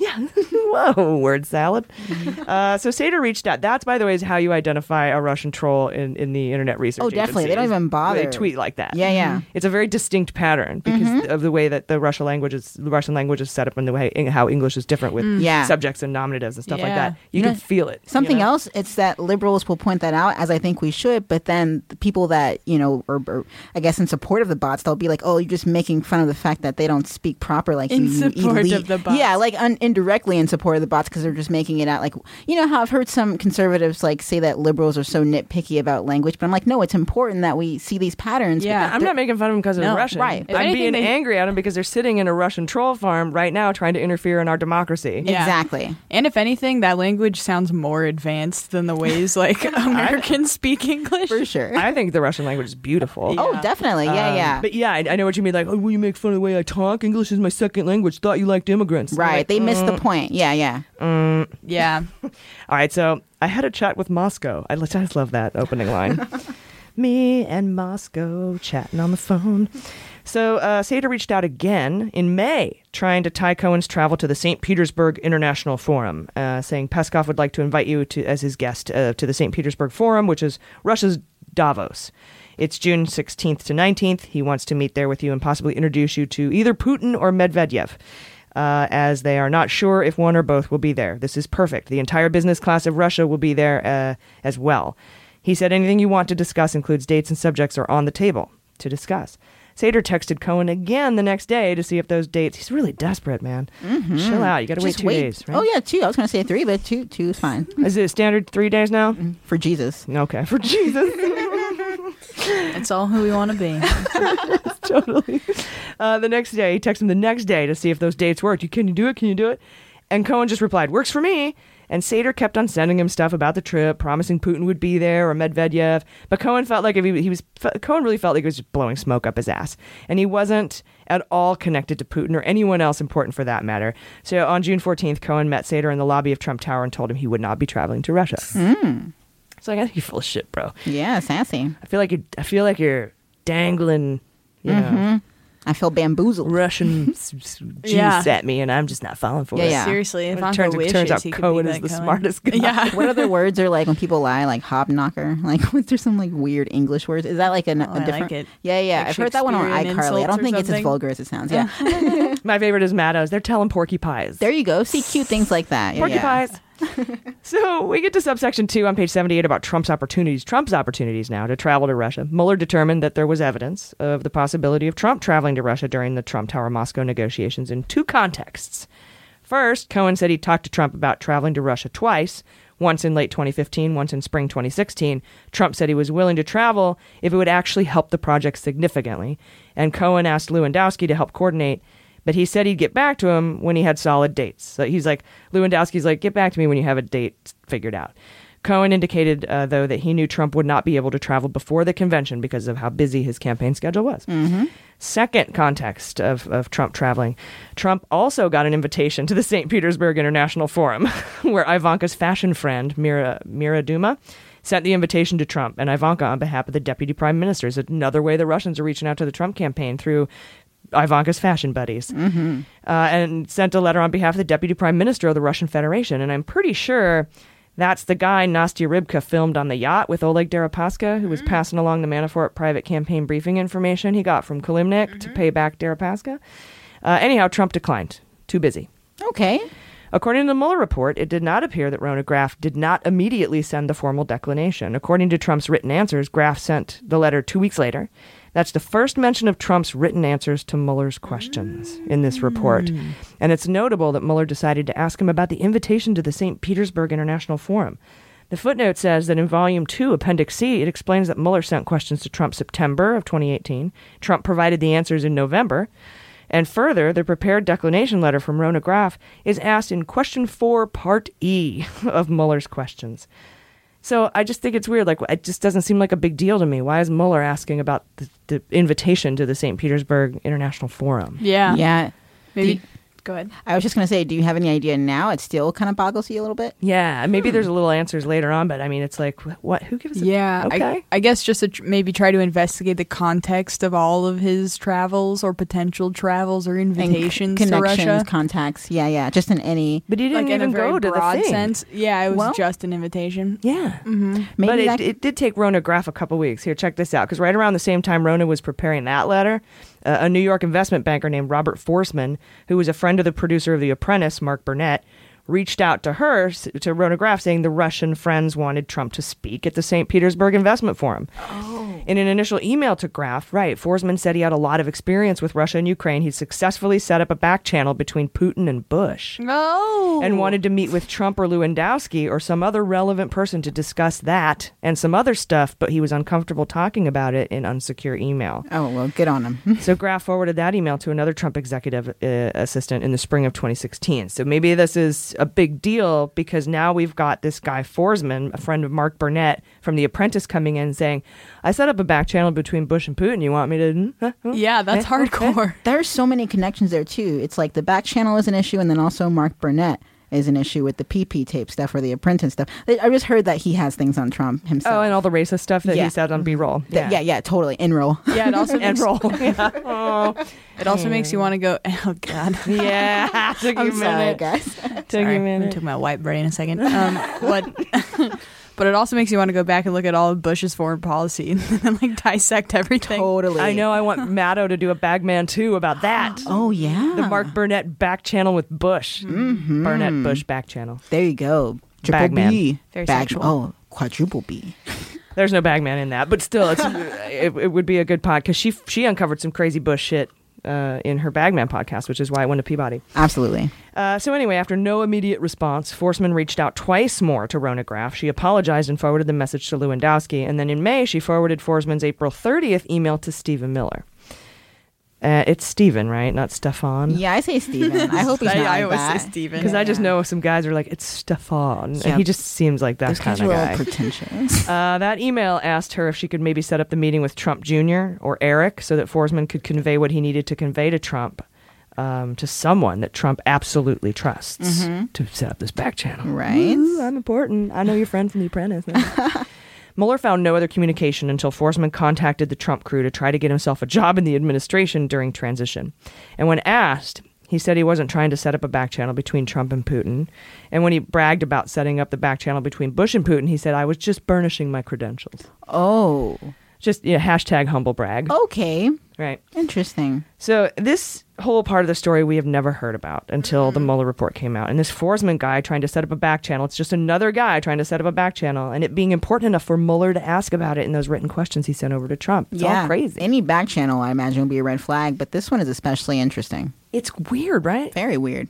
right. *laughs*
succinct.
Whoa, word salad. *laughs* uh, so Sater reached out. That's, by the way, is how you identify a Russian troll in, in the internet research.
Oh, definitely. They don't even bother.
They tweet like that.
Yeah, yeah.
It's a very distinct pattern because
Mhm.
of the way that the Russian language is the Russian language is set up and the way how English is different with
Mm. Yeah.
subjects and nominatives and stuff like that. You,
You
can
know,
feel it. you
Something
know?
else, it's that liberals will point that out, as I think we should, but then the people that, you know, are, are, I guess in support of the bots, they'll be like, oh, you're just making fun of the fact that they don't speak proper. Like,
In
you, you
support
elite.
of the bots.
Yeah, like un- indirectly in support of the bots because they're just making it out like, you know how I've heard some conservatives like say that liberals are so nitpicky about language, but I'm like, no, it's important that we see these patterns.
Yeah, I'm not making fun of them because they're
No,
Russian.
right. If
I'm
anything,
being
they-
angry at them because they're sitting in a Russian troll farm right now trying to interfere in our democracy.
Yeah. And if anything, that language sounds more advanced than the ways *laughs* like Americans speak English.
For sure.
I think the Russian language is beautiful.
Oh, definitely. Yeah,
Um,
yeah.
But yeah, I, I know what you mean. Like, oh, will you make fun of the way I talk? English is my second language. Thought you liked immigrants.
Right.
like,
they missed the
mm,
point. Yeah, yeah.
mm.
Yeah. *laughs*
All right. So I had a chat with Moscow. I I just love that opening line. *laughs* Me and Moscow chatting on the phone. So uh, Sater reached out again in May, trying to tie Cohen's travel to the St. Petersburg International Forum, uh, saying Peskov would like to invite you to as his guest uh, to the St. Petersburg Forum, which is Russia's Davos. It's June 16th to 19th. He wants to meet there with you and possibly introduce you to either Putin or Medvedev. Uh, as they are not sure if one or both will be there. This is perfect. The entire business class of Russia will be there uh, as well. He said anything you want to discuss includes dates and subjects are on the table to discuss. Sater texted Cohen again the next day to see if those dates. He's really desperate, man.
Mhm.
Chill out. You got to wait two days. Right?
Oh yeah, two. I was gonna say three, but two two is fine.
Is it standard three days now?
For Jesus.
Okay, for Jesus. *laughs*
It's all who we want to be. *laughs*
totally. Uh, the next day, he texted him the next day to see if those dates worked. You, can you do it? Can you do it? And Cohen just replied, "Works for me." And Sater kept on sending him stuff about the trip, promising Putin would be there or Medvedev. But Cohen felt like if he, he was Cohen really felt like he was just blowing smoke up his ass, and he wasn't at all connected to Putin or anyone else important for that matter. So on June 14th, Cohen met Sater in the lobby of Trump Tower and told him he would not be traveling to Russia.
Mm.
So I think you're full of shit, bro.
Yeah, sassy.
I feel like you. I feel like you're dangling. You know,
Mhm. I feel bamboozled.
Russian *laughs* s- s- juice
Yeah.
at me, and I'm just not falling for
Yeah,
it.
yeah.
Seriously, if
It
Ivanka
turns, it turns out
he could be
Cohen is the
Cohen.
smartest guy.
Yeah.
what other *laughs* words are like when people lie, like hobknocker? *laughs* Like, was there some like weird English words? Is that like an,
Oh, I
a
like
different?
it.
Yeah, yeah.
Like
I've heard that one on
Shakespearean
iCarly. I
insults
don't
or
think it's as
something?
vulgar as it sounds. Yeah.
My favorite is Maddow's. They're telling porky pies.
there you go. See cute things like that. Yeah,
porky
yeah.
pies. *laughs* so we get to subsection two on page 78 about Trump's opportunities. Trump's opportunities now to travel to Russia. Mueller determined that there was evidence of the possibility of Trump traveling to Russia during the Trump Tower Moscow negotiations in two contexts. First, Cohen said he talked to Trump about traveling to Russia twice, once in late 2015, once in spring 2016. Trump said he was willing to travel if it would actually help the project significantly. And Cohen asked Lewandowski to help coordinate, but he said he'd get back to him when he had solid dates. So he's like, Lewandowski's like, get back to me when you have a date figured out. Cohen indicated, uh, though, that he knew Trump would not be able to travel before the convention because of how busy his campaign schedule was.
Mm-hmm.
Second context of, of Trump traveling, Trump also got an invitation to the St. Petersburg International Forum, *laughs* where Ivanka's fashion friend, Mira, Mira Duma, sent the invitation to Trump. And Ivanka, on behalf of the deputy prime minister, is another way the Russians are reaching out to the Trump campaign through Ivanka's fashion buddies.
Mm-hmm.
Uh, and sent a letter on behalf of the deputy prime minister of the Russian Federation. And I'm pretty sure that's the guy Nastya Rybka filmed on the yacht with Oleg Deripaska, who was passing along the Manafort private campaign briefing information he got from Kilimnik to pay back Deripaska. Uh, anyhow, Trump declined. Too busy.
Okay.
According to the Mueller report, it did not appear that Rona Graff did not immediately send the formal declination. According to Trump's written answers, Graff sent the letter two weeks later. That's the first mention of Trump's written answers to Mueller's questions in this report. Mm. And it's notable that Mueller decided to ask him about the invitation to the St. Petersburg International Forum. The footnote says that in Volume 2, Appendix C, it explains that Mueller sent questions to Trump September of 2018. Trump provided the answers in November. And further, the prepared declination letter from Rona Graff is asked in question four, part E *laughs* of Mueller's questions. So I just think it's weird. Like, it just doesn't seem like a big deal to me. Why is Mueller asking about the, the invitation to the St. Petersburg International Forum?
Yeah.
Yeah.
Maybe Go ahead.
I was just going to say, do you have any idea now? It still kind of boggles you a little bit.
Yeah, maybe there's a little answers later on, but I mean, it's like, what? Who gives? A,
Yeah,
okay.
I, I guess just to tr- maybe try to investigate the context of all of his travels or potential travels or
And c-
invitations to
connections,
Russia.
contacts. Yeah, yeah. Just in any.
but he didn't
like in
even
a very
go to
broad
the thing.
sense. Yeah, it was
Well-
just an invitation.
Yeah.
Mm-hmm.
Maybe
but it,
that-
it did take Rona Graff a couple weeks. Here, check this out. Because right around the same time Rona was preparing that letter, a New York investment banker named Robert Foresman, who was a friend of the producer of The Apprentice, Mark Burnett, reached out to her, to Rona Graff, saying the Russian friends wanted Trump to speak at the St. Petersburg Investment Forum. Oh. In an initial email to Graff, right, Foresman said he had a lot of experience with Russia and Ukraine. He'd successfully set up a back channel between Putin and Bush
Oh,
and wanted to meet with Trump or Lewandowski or some other relevant person to discuss that and some other stuff, but he was uncomfortable talking about it in unsecure email.
Oh well, get on him. *laughs*
So Graff forwarded that email to another Trump executive uh, assistant in the spring of 2016. So maybe this is a big deal because now we've got this guy Foresman, a friend of Mark Burnett from The Apprentice, coming in saying, "I set up a back channel between Bush and Putin. You want me to?" huh, *laughs* huh,
yeah, that's
eh, okay."
hardcore.
There's so many connections there too. It's like the back channel is an issue, and then also Mark Burnett is an issue with the PP tape stuff or the apprentice stuff. I I just heard that he has things on Trump himself.
Oh, and all the racist stuff that
Yeah.
he said on B-roll.
Th- yeah. yeah, totally. In roll.
Yeah, it also
and *laughs*
makes,
roll. *laughs* Yeah. Oh.
it also makes you want to go. *laughs* Oh God.
Yeah, took
I'm
a
sorry,
minute.
guys.
Took
Sorry,
you a
I'm gonna
minute.
take my white brain in a second. Um, what? But it also makes you want to go back and look at all of Bush's foreign policy *laughs* and then like dissect everything.
Totally.
I know. I want *laughs* Maddow to do a Bagman too about that. *gasps*
Oh yeah.
The Mark Burnett back channel with Bush. Mm-hmm. Burnett Bush back channel.
There you go. Triple
Bagman.
B.
Very
Bag-
sexual.
Oh, quadruple B.
There's no Bagman in that, but still, it's *laughs* it, it would be a good pod because she she uncovered some crazy Bush shit uh, in her Bagman podcast, which is why it went to Peabody.
Absolutely.
Uh, so anyway, after no immediate response, Foresman reached out twice more to Rona Graff. She apologized and forwarded the message to Lewandowski, and then in May she forwarded Foresman's April 30th email to Stephen Miller. Uh, it's Stephen, right? Not Stefan.
Yeah, I say Steven. I *laughs* hope he's
I-
not
I
like
always
that.
say Steven.
Because I just
Yeah.
know some guys are like, it's Stefan.
Yeah.
And he just seems like that
Those
kind of
are all
guy.
pretentious. *laughs*
Uh, that email asked her if she could maybe set up the meeting with Trump Jr. or Eric so that Foresman could convey what he needed to convey to Trump um, to someone that Trump absolutely trusts to set up this back channel.
Right.
Ooh, I'm important. I know your friend from The Apprentice. *laughs* Mueller found no other communication until Foresman contacted the Trump crew to try to get himself a job in the administration during transition. And when asked, he said he wasn't trying to set up a back channel between Trump and Putin. And when he bragged about setting up the back channel between Bush and Putin, he said, I was just burnishing my credentials.
Oh.
Just yeah, hashtag humble brag.
Okay.
Right.
Interesting.
So this whole part of the story we have never heard about until the mm-hmm. Mueller report came out. And this Foresman guy trying to set up a back channel, it's just another guy trying to set up a back channel, and it being important enough for Mueller to ask about it in those written questions he sent over to Trump. It's
yeah.
all crazy.
Any back channel, I imagine, would be a red flag, but this one is especially interesting.
It's weird, right?
Very weird.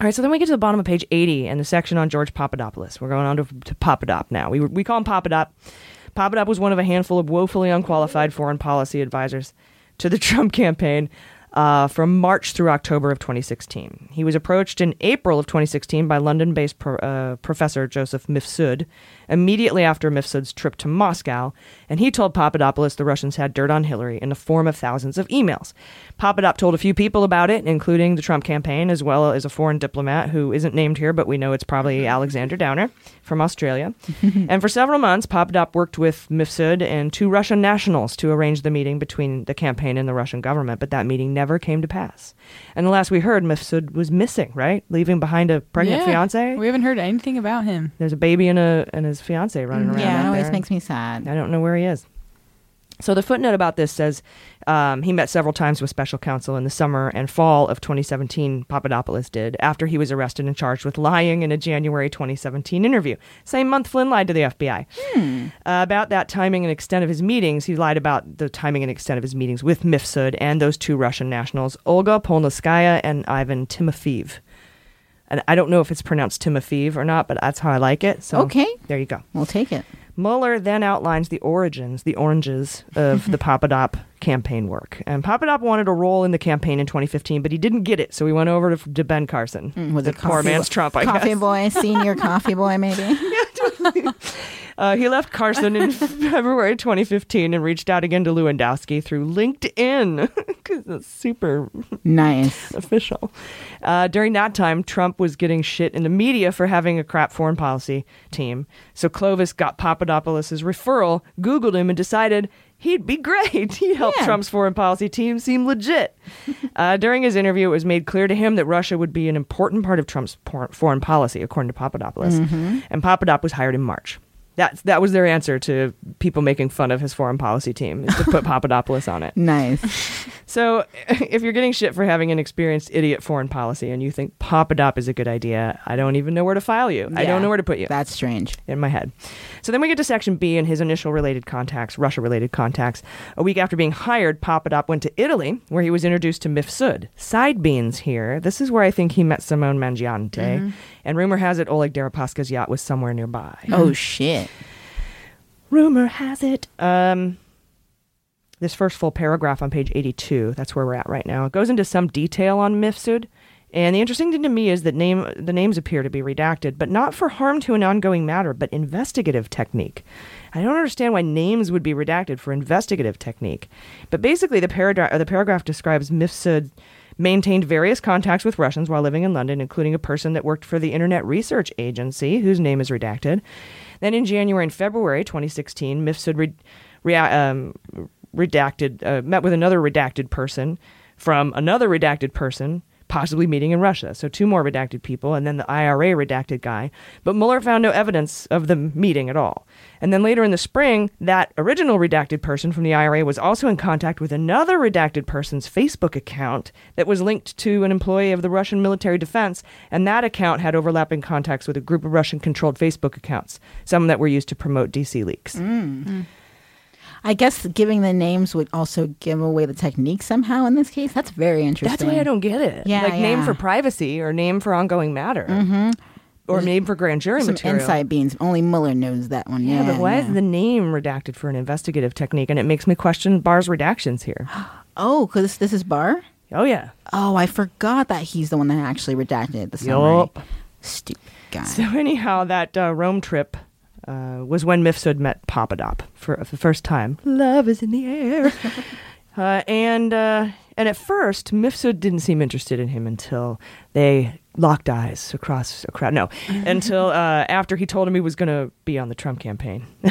All right, so then we get to the bottom of page 80 and the section on George Papadopoulos. We're going on to, to Papadop now. We, we call him Papadop. Papadop was one of a handful of woefully unqualified foreign policy advisors to the *laughs* Trump campaign uh, from March through October of 2016. He was approached in April of 2016 by London based pro, uh, professor Joseph Mifsud immediately after Mifsud's trip to Moscow, and he told Papadopoulos the Russians had dirt on Hillary in the form of thousands of emails. Papadop told a few people about it, including the Trump campaign, as well as a foreign diplomat who isn't named here, but we know it's probably *laughs* Alexander Downer from Australia. *laughs* and for several months, Papadop worked with Mifsud and two Russian nationals to arrange the meeting between the campaign and the Russian government, but that meeting never came to pass. And the last we heard, Mifsud was missing, right? Leaving behind a pregnant
Yeah.
fiance.
We haven't heard anything about him.
There's a baby and a and his fiance running around.
Yeah, it always
there.
makes me sad.
I don't know where he is. So the footnote about this says um, he met several times with special counsel in the summer and fall of 2017. Papadopoulos did after he was arrested and charged with lying in a January 2017 interview. Same month Flynn lied to the FBI
Hmm.
uh, about that timing and extent of his meetings. He lied about the timing and extent of his meetings with Mifsud and those two Russian nationals, Olga Polonskaya and Ivan Timofeev. And I don't know if it's pronounced Timofeev or not, but that's how I like it. So
Okay.
there you go.
We'll take it.
Mueller then outlines the origins, the oranges of the *laughs* Papadop campaign work. And Papadop wanted a role in the campaign in 2015, but he didn't get it, so he went over to, to Ben Carson.
Mm, Was
the
it
poor man's
bo-
Trump, I
coffee
guess.
boy, senior *laughs* coffee boy, maybe.
Yeah, *laughs* Uh, he left Carson in *laughs* February 2015 and reached out again to Lewandowski through LinkedIn *laughs* because it's super
nice
official. Uh, during that time, Trump was getting shit in the media for having a crap foreign policy team. So Clovis got Papadopoulos' referral, Googled him, and decided he'd be *laughs* great. He'd help
Yeah.
Trump's foreign policy team seem legit. uh, during his interview, it was made clear to him that Russia would be an important part of Trump's por- foreign policy, according to Papadopoulos.
Mhm.
And Papadopoulos was hired in March. That, that was their answer to people making fun of his foreign policy team, is to put *laughs* Papadopoulos on it.
Nice. *laughs*
So, *laughs* if you're getting shit for having an experienced idiot foreign policy and you think Papadop is a good idea, I don't even know where to file you. I don't know where to put you.
That's strange.
In my head. So then we get to section B and his initial related contacts, Russia related contacts. A week after being hired, Papadop went to Italy, where he was introduced to Mifsud. Side beans here. This is where I think he met Simone Mangiante.
Mhm.
And rumor has it Oleg Deripaska's yacht was somewhere nearby.
Oh shit.
Rumor has it. Um, this first full paragraph on page 82, that's where we're at right now. It goes into some detail on Mifsud. And the interesting thing to me is that name the names appear to be redacted, but not for harm to an ongoing matter, but investigative technique. I don't understand why names would be redacted for investigative technique. But basically, the, paragra- uh, the paragraph describes Mifsud maintained various contacts with Russians while living in London, including a person that worked for the Internet Research Agency, whose name is redacted. Then in January and February 2016, Mifsud re- um, redacted uh, met with another redacted person from another redacted person possibly meeting in Russia. So two more redacted people and then the IRA redacted guy. But Mueller found no evidence of the meeting at all. And then later in the spring, that original redacted person from the IRA was also in contact with another redacted person's Facebook account that was linked to an employee of the Russian military defense, and that account had overlapping contacts with a group of Russian controlled Facebook accounts, some that were used to promote DC leaks.
Mm. I guess giving the names would also give away the technique somehow in this case. That's very interesting.
That's why I don't get it.
Yeah,
like name for privacy or name for ongoing matter.
Mhm.
Or name for grand jury
Some
material.
inside beans. Only Mueller knows that one.
Yeah,
Yeah,
but why
yeah.
is the name redacted for an investigative technique? And it makes me question Barr's redactions here. *gasps*
Oh, because this is Barr?
Oh, yeah.
Oh, I forgot that he's the one that actually redacted the summary.
Yup.
Stupid guy.
So anyhow, that uh, Rome trip uh, was when Mifsud met Papadop for the first time. Love is in the air. *laughs* uh, and uh, and at first, Mifsud didn't seem interested in him until they locked eyes across a crowd. No, *laughs* until uh, after he told him he was going to be on the Trump campaign. *laughs*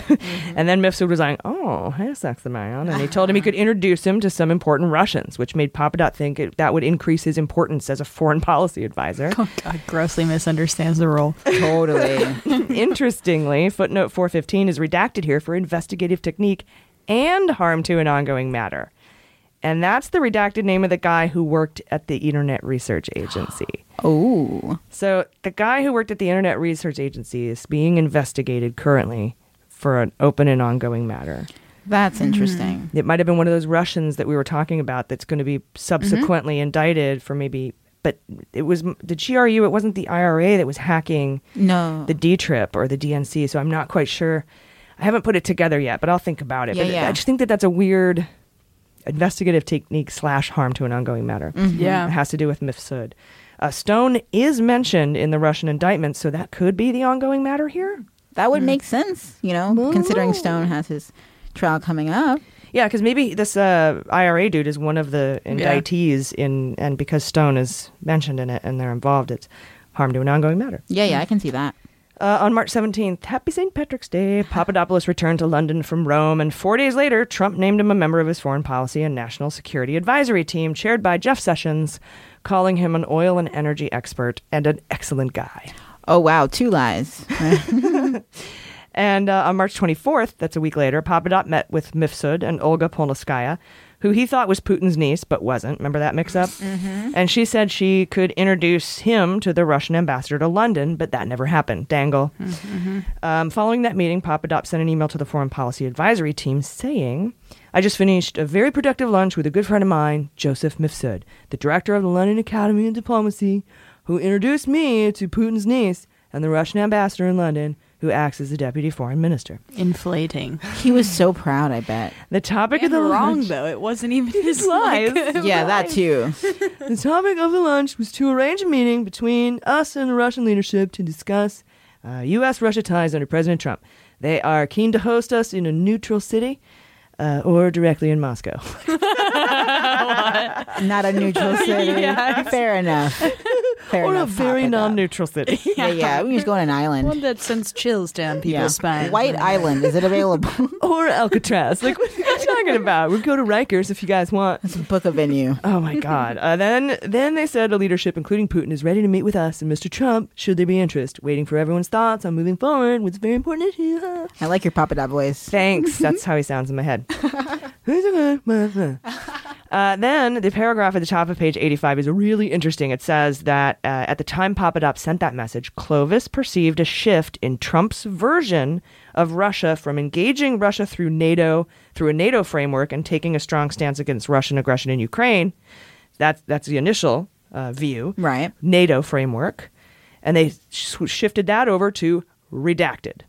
and then Mifsud was like, "Oh, hey, that's the man," and he told him he could *laughs* introduce him to some important Russians, which made Papadop think it, that would increase his importance as a foreign policy advisor.
Oh God, grossly misunderstands the role.
Totally.
Interestingly, footnote 415 is redacted here for investigative technique and harm to an ongoing matter. And that's the redacted name of the guy who worked at the Internet Research Agency. *gasps*
Oh.
So the guy who worked at the Internet Research Agency is being investigated currently for an open and ongoing matter.
That's hmm. interesting.
It might have been one of those Russians that we were talking about that's going to be subsequently mm-hmm. indicted for maybe. But it was the GRU. It wasn't the IRA that was hacking
No.
the D trip or the DNC. So I'm not quite sure. I haven't put it together yet, but I'll think about it.
Yeah,
but
yeah.
I just think that that's a weird investigative technique slash harm to an ongoing matter.
Mhm.
Yeah.
it has to do with Mifsud. Uh, Stone is mentioned in the Russian indictment, so that could be the ongoing matter here.
That would make sense, you know, considering Stone has his trial coming up.
Yeah, because maybe this uh, IRA dude is one of the indictees in, and because Stone is mentioned in it and they're involved, it's harm to an ongoing matter.
Yeah, yeah, I can see that.
Uh, on March 17th, Happy St. Patrick's Day, Papadopoulos returned to London from Rome, and four days later, Trump named him a member of his foreign policy and national security advisory team, chaired by Jeff Sessions, calling him an oil and energy expert and an excellent guy.
Oh, wow, two lies. *laughs* *laughs*
And uh, on March 24th, that's a week later, Papadop met with Mifsud and Olga Polonskaya, who he thought was Putin's niece, but wasn't. Remember that mix up?
Mhm.
And she said she could introduce him to the Russian ambassador to London, but that never happened. Dangle. Um, following that meeting, Papadop sent an email to the Foreign Policy Advisory Team saying, I just finished a very productive lunch with a good friend of mine, Joseph Mifsud, the director of the London Academy of Diplomacy, who introduced me to Putin's niece and the Russian ambassador in London, who acts as the deputy foreign minister.
Inflating.
he was so proud, I bet.
The topic
And
of the
wrong
lunch,
though. It wasn't even his
life.
like- *laughs*
Yeah, that too.
the topic of the lunch was to arrange a meeting between us and the Russian leadership to discuss Uh, U.S. Russia ties under President Trump. They are keen to host us in a neutral city uh, or directly in Moscow. *laughs*
Not a neutral *laughs* city.
Yes.
Fair enough. Fair
or
enough.
a very
Papa Doc.
non neutral city. *laughs*
Yeah, yeah. We can just go on an island.
One that sends chills down people's
yeah.
spines.
White *laughs* Island. Is it available? *laughs*
or Alcatraz. Like, what are you talking about? We'll go to Rikers if you guys want.
Let's book a venue.
Oh my God! Uh, then, then they said a leadership, including Putin, is ready to meet with us and Mr. Trump, should there be interest. Waiting for everyone's thoughts on moving forward with a very important issue.
I like your Papa Dot voice.
Thanks. That's how he sounds in my head. *laughs* Uh, then the paragraph at the top of page 85 is really interesting. It says that uh, at the time Papadop sent that message, Clovis perceived a shift in Trump's version of Russia from engaging Russia through NATO, through a NATO framework, and taking a strong stance against Russian aggression in Ukraine. That's that's the initial uh, view,
right?
NATO framework, and they sh- shifted that over to redacted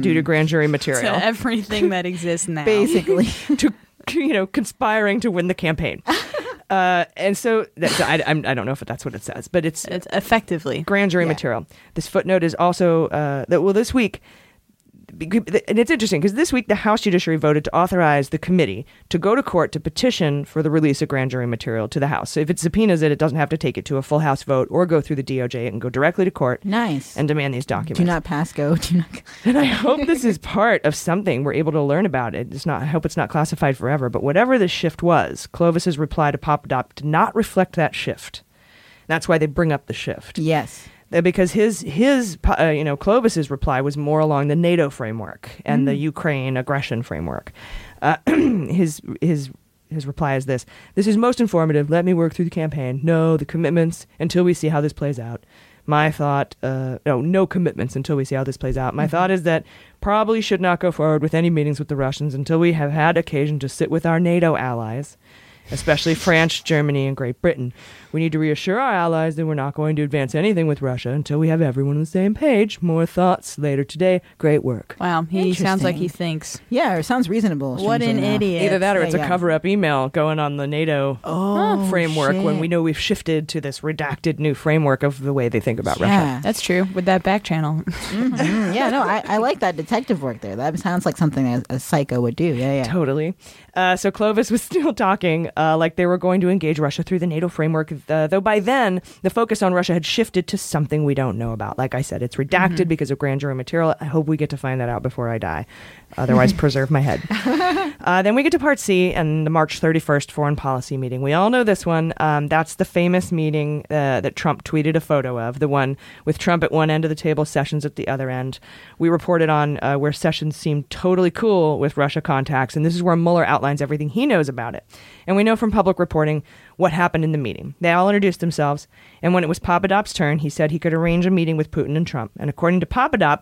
due to grand jury *laughs* material
To everything that *laughs* exists now.
Basically. *laughs*
to you know conspiring to win the campaign. Uh, and so that, I, I'm, I don't know if that's what it says, but it's
it's effectively
grand jury material. This footnote is also uh, that well this week. And it's interesting because this week the House Judiciary voted to authorize the committee to go to court to petition for the release of grand jury material to the House. So if it subpoenas it, it doesn't have to take it to a full House vote or go through the DOJ. It can go directly to court.
Nice.
And demand these documents.
Do not pass go. *laughs* Do not.
And I hope this is part of something we're able to learn about it. It's not. I hope it's not classified forever. But whatever the shift was, Clovis's reply to Papadop did not reflect that shift. That's why they bring up the shift.
Yes.
Uh, Because his his uh, you know Clovis's reply was more along the NATO framework and the
Mm.
Ukraine aggression framework. Uh, *clears throat* his his his reply is this: This is most informative. Let me work through the campaign. No, the commitments until we see how this plays out. My thought, uh, no, no commitments until we see how this plays out. My thought is that probably should not go forward with any meetings with the Russians until we have had occasion to sit with our NATO allies, especially *laughs* France, Germany, and Great Britain. We need to reassure our allies that we're not going to advance anything with Russia until we have everyone on the same page. More thoughts later today. Great work.
Wow, he sounds like he thinks.
Yeah, it sounds reasonable.
What an
enough.
idiot.
Either that or it's
Yeah,
a
yeah.
cover up email going on the NATO
Oh,
framework when we know we've shifted to this redacted new framework of the way they think about Russia.
Yeah.
That's true with that back channel.
Mm, *laughs* yeah, no, I, I like that detective work there. That sounds like something a, a psycho would do. Yeah, yeah.
Totally. Uh, so Clovis was *laughs* still talking uh, like they were going to engage Russia through the NATO framework, uh, though by then the focus on Russia had shifted to something we don't know about. Like I said, it's redacted because of grand jury material. I hope we get to find that out before I die. Otherwise, *laughs* preserve my head. Uh, then we get to Part C and the March 31st foreign policy meeting. We all know this one. Um, that's the famous meeting uh, that Trump tweeted a photo of, the one with Trump at one end of the table, Sessions at the other end. We reported on uh, where Sessions seemed totally cool with Russia contacts, and this is where Mueller outlines everything he knows about it. And we know from public reporting what happened in the meeting. They all introduced themselves, and when it was Papadop's turn, he said he could arrange a meeting with Putin and Trump. And according to Papadop,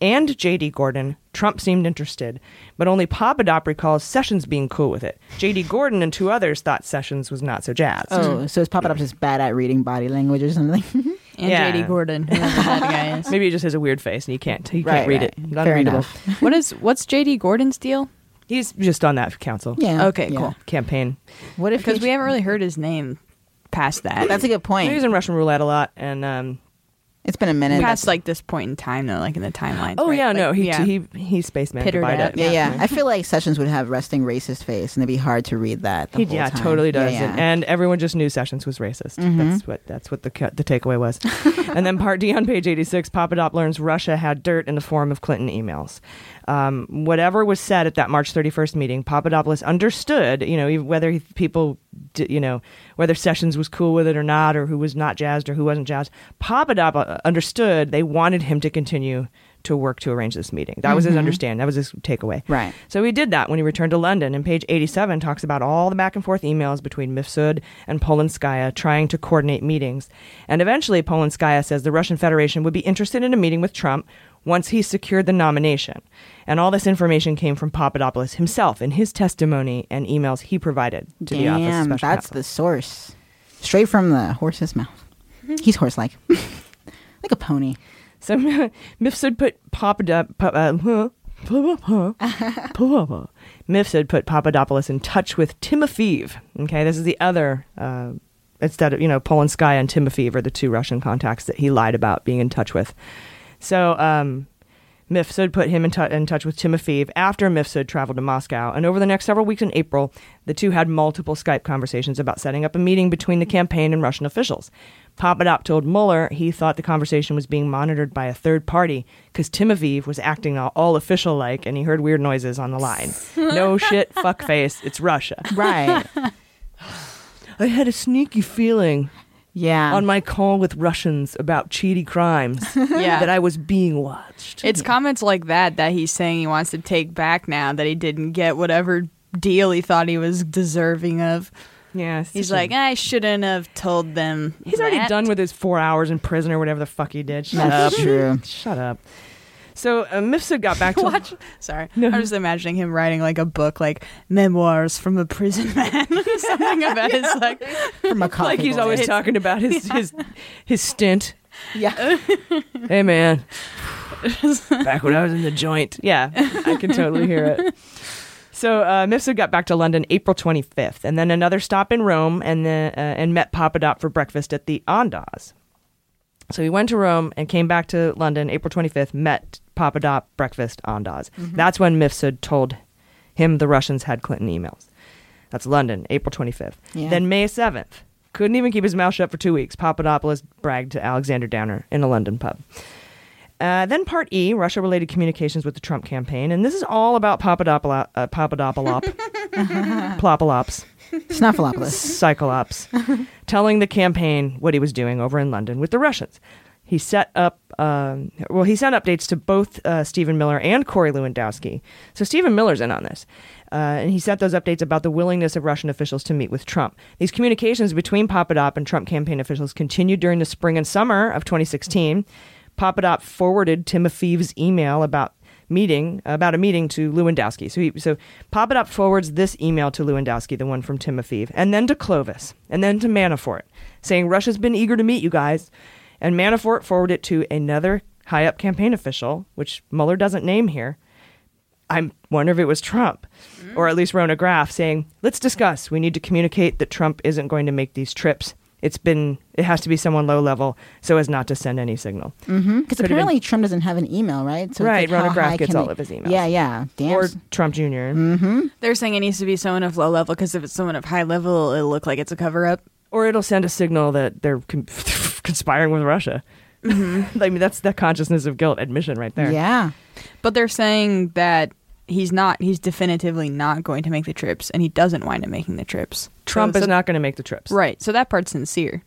and J.D. Gordon, Trump seemed interested, but only Papadop recalls Sessions being cool with it. J.D. Gordon and two others thought Sessions was not so jazzed.
Oh, so is Papa Up just bad at reading body language or something? *laughs*
And
Yeah.
JD Gordon, whoever that guy *laughs* is.
Maybe he just has a weird face and you can't you
Right,
can't read
right.
it.
Fair
Unreadable.
enough.
What is what's JD Gordon's deal?
He's just on that council
yeah.
Okay,
yeah.
cool.
campaign.
What if
Because we haven't really heard his name past that.
That's a good point.
He's in Russian roulette a lot, and um,
It's been a minute.
past like this point in time though, like in the timeline.
oh
right?
yeah,
Like,
no, he
yeah.
he he's spaceman.
Pittered
divide
out.
yeah, yeah. I feel like Sessions would have resting racist face, and it'd be hard to read that. The
He,
whole
yeah,
time.
totally does.
Yeah,
And,
yeah.
and everyone just knew Sessions was racist.
Mhm.
That's what that's what the the takeaway was. *laughs* and then part D on page 86, Papadop learns Russia had dirt in the form of Clinton emails. Um, whatever was said at that March 31st meeting, Papadopoulos understood, you know, whether he, people, you know, whether Sessions was cool with it or not, or who was not jazzed or who wasn't jazzed. Papadopoulos understood they wanted him to continue to work to arrange this meeting. That was his
Mhm.
understanding. That was his takeaway.
Right.
So he did that when he returned to London. And page 87 talks about all the back and forth emails between Mifsud and Polonskaya trying to coordinate meetings. And eventually, Polonskaya says the Russian Federation would be interested in a meeting with Trump once he secured the nomination. And all this information came from Papadopoulos himself in his testimony and emails he provided to the Office of
Damn, that's
Counsel.
the source. Straight from the horse's mouth. He's horse-like, *laughs* like a pony.
So *laughs* Mifsud put Papadop, pa- uh, *laughs* Mifsud put Papadopoulos in touch with Timofeev. Okay, this is the other. Uh, instead of you know Polonskaya and Timofeev are the two Russian contacts that he lied about being in touch with. So um, Mifsud put him in, tou in touch with Timofeev after Mifsud traveled to Moscow. And over the next several weeks in April, the two had multiple Skype conversations about setting up a meeting between the campaign and Russian officials. Papadop told Mueller he thought the conversation was being monitored by a third party because Timofeev was acting all, all official like and he heard weird noises on the line. *laughs* no shit, fuckface, it's Russia.
Right. *sighs*
I had a sneaky feeling
yeah.
on my call with Russians about cheaty crimes *laughs*
Yeah.
that I was being watched.
It's comments like that that he's saying he wants to take back now that he didn't get whatever deal he thought he was deserving of.
Yeah,
He's like, I shouldn't have told them.
He's already done with his four hours in prison or whatever the fuck he did. Shut
That's
up.
true. *laughs*
Shut up. So uh, Mifsud got back to *laughs*
Watch. Sorry,
No.
I'm just imagining him writing like a book, like memoirs from a prison man, *laughs* something about his like *laughs*
From a
like he's always talking about his his his stint.
Yeah.
Hey man, back when I was in the joint. Yeah, I can totally hear it. So uh, Mifsud got back to London April 25th, and then another stop in Rome, and then uh, and met Papadop for breakfast at the Andaz. So he went to Rome and came back to London April 25th, met Papadop, breakfast, Andaz. That's when Mifsud told him the Russians had Clinton emails. That's London, April 25th.
Yeah.
Then May 7th, couldn't even keep his mouth shut for two weeks. Papadopoulos bragged to Alexander Downer in a London pub. Uh, then part E, Russia-related communications with the Trump campaign, and this is all about Papadopoulos, uh, Papadopoulos, *laughs* Plopolops,
Snuffleupagus.
Cyclops, *laughs* telling the campaign what he was doing over in London with the Russians. He set up, um, well, he sent updates to both uh, Stephen Miller and Corey Lewandowski. So Stephen Miller's in on this. Uh, and he sent those updates about the willingness of Russian officials to meet with Trump. These communications between Papadop and Trump campaign officials continued during the spring and summer of 2016. Papadop forwarded Timofeev's email about meeting about a meeting to Lewandowski. So he, so up forwards this email to Lewandowski, the one from Timofeev, and then to Clovis, and then to Manafort, saying Russia's been eager to meet you guys. And Manafort forwarded it to another high up campaign official, which Mueller doesn't name here. I wonder if it was Trump, or at least Rona Graff saying, "Let's discuss. We need to communicate that Trump isn't going to make these trips. It's been. It has to be someone low level, so as not to send any signal."
Mm-hmm. Because
been-
apparently Trump doesn't have an email, right? So
Right,
like,
Rona Graff gets all
it-
of his emails.
Yeah, yeah. Damn.
or Trump Jr.
mm-hmm.
They're saying it needs to be someone of low level because if it's someone of high level, it'll look like it's a cover up.
or it'll send a signal that they're con- *laughs* conspiring with Russia. *laughs* I mean, that's the consciousness of guilt admission right there.
Yeah.
But they're saying that he's not. He's definitively not going to make the trips, and he doesn't wind up making the trips.
Trump
So-
is
so-
not going to make the trips.
right. So that part's sincere.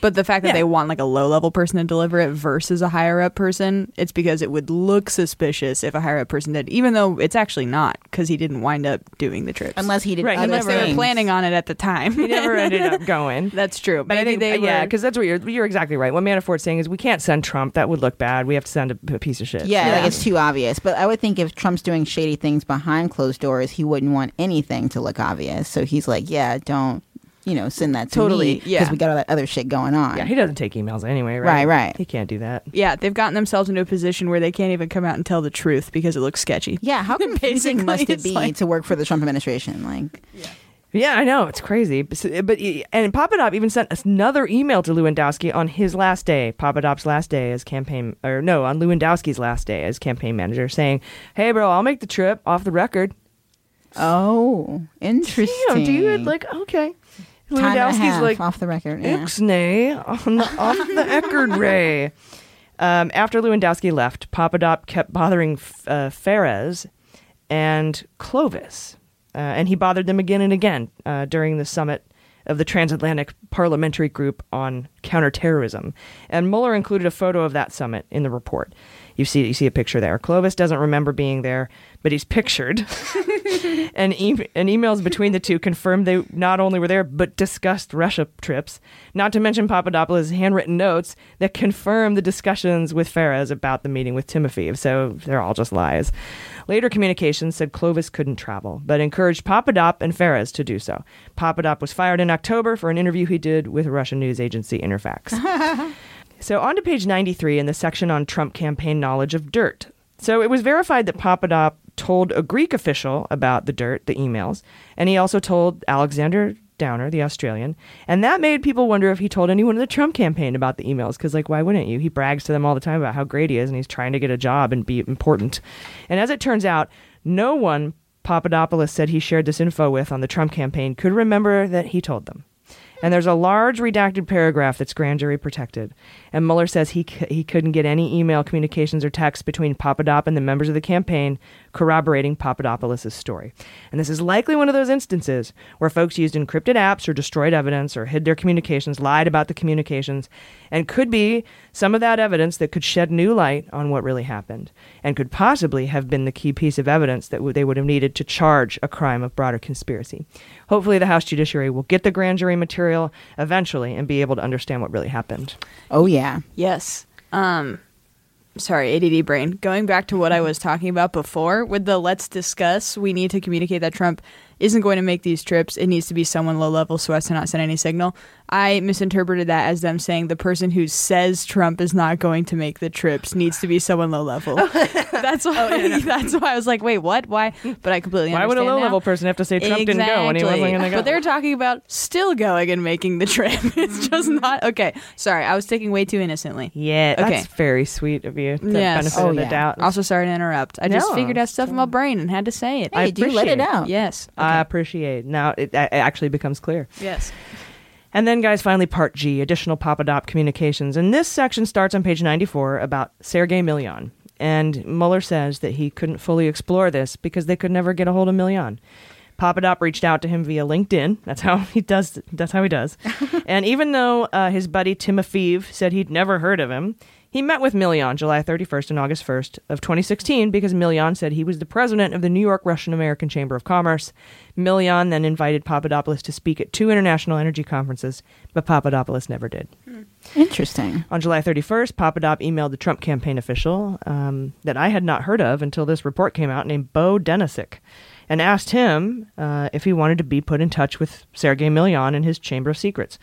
But the fact that
Yeah.
they want like a low level person to deliver it versus a higher up person, it's because it would look suspicious if a higher up person did, even though it's actually not, because he didn't wind up doing the trips.
Unless he did
Right,
other
Unless they were planning on it at the time.
He never ended up *laughs* going.
That's true.
But I think
they
yeah,
were-
because that's what you're you're exactly right. What Manafort's saying is we can't send Trump. That would look bad. We have to send a, a piece of shit.
Yeah,
Yeah.
like it's too obvious. But I would think if Trump's doing shady things behind closed doors, he wouldn't want anything to look obvious. So he's like, yeah, don't, you know, send that to
Totally,
me
yeah.
we got all that other shit going on.
Yeah, he doesn't take emails anyway, right?
Right, right.
He can't do that.
Yeah, they've gotten themselves into a position where they can't even come out and tell the truth because it looks sketchy.
Yeah, how *laughs* confusing must it be
like-
to work for the Trump administration? Like,
Yeah, I know it's crazy. But, but and Papadop even sent another email to Lewandowski on his last day, Papadop's last day as campaign, or no, on Lewandowski's last day as campaign manager, saying, "Hey, bro, I'll make the trip off the record."
oh, interesting.
You know, do you like okay?
Time and a
Lewandowski's like
off the record. Yeah.
Ixnay on the, off the *laughs* Eckerd Ray. Um, after Lewandowski left, Papadop kept bothering uh, Phares and Clovis, uh, and he bothered them again and again uh, during the summit of the Transatlantic Parliamentary Group on Counterterrorism. And Mueller included a photo of that summit in the report. You see, you see a picture there. Clovis doesn't remember being there, but he's pictured. *laughs* and, e- and emails between the two confirmed they not only were there, but discussed Russia trips. Not to mention Papadopoulos' handwritten notes that confirm the discussions with Phares about the meeting with Timofeev. So they're all just lies. Later communications said Clovis couldn't travel, but encouraged Papadop and Phares to do so. Papadop was fired in October for an interview he did with Russian news agency Interfax. *laughs* So, on to page 93 in the section on Trump campaign knowledge of dirt. So, it was verified that Papadop told a Greek official about the dirt, the emails, and he also told Alexander Downer, the Australian, and that made people wonder if he told anyone in the Trump campaign about the emails. Because, like, why wouldn't you? He brags to them all the time about how great he is, and he's trying to get a job and be important. And as it turns out, no one Papadopoulos said he shared this info with on the Trump campaign could remember that he told them. And there's a large redacted paragraph that's grand jury protected. And Mueller says he, c- he couldn't get any email communications or texts between Papadop and the members of the campaign corroborating Papadopoulos' story. And this is likely one of those instances where folks used encrypted apps or destroyed evidence or hid their communications, lied about the communications, and could be some of that evidence that could shed new light on what really happened and could possibly have been the key piece of evidence that w- they would have needed to charge a crime of broader conspiracy. Hopefully, the House Judiciary will get the grand jury material eventually and be able to understand what really happened.
Oh yeah.
Yes. Um sorry, ADD brain. Going back to what I was talking about before with the let's discuss, we need to communicate that Trump isn't going to make these trips. It needs to be someone low level so as to not send any signal. I misinterpreted that as them saying the person who says Trump is not going to make the trips needs to be someone low level. *laughs* that's why *laughs* that's why I was like, wait, what? Why? But I completely understand.
Why would a
understand
low level person have to say Trump didn't go when he wasn't going to go?
But they're talking about still going and making the trip. *laughs* it's just not okay. Sorry, I was taking way too innocently.
yeah,
Okay.
that's very sweet of you. The
Yes.
benefit oh, of the doubt.
Also, sorry to interrupt. I just figured out stuff in my brain and had to say it.
I appreciate let it out.
Yes.
I appreciate. Now it, it actually becomes clear.
Yes.
And then, guys, finally, part G additional Papadop communications. And this section starts on page 94 about Sergei Millian. And Mueller says that he couldn't fully explore this because they could never get a hold of Millian. Papadop reached out to him via LinkedIn. That's how he does. That's how he does. *laughs* and even though uh, his buddy Timofeev said he'd never heard of him, he met with Millian July 31st and August 1st of 2016 because Millian said he was the president of the New York Russian American Chamber of Commerce. Millian then invited Papadopoulos to speak at two international energy conferences, but Papadopoulos never did.
Interesting.
On July 31st, Papadop emailed the Trump campaign official um, that I had not heard of until this report came out, named Bo Denysyk, and asked him uh, if he wanted to be put in touch with Sergei Millian and his Chamber of Secrets.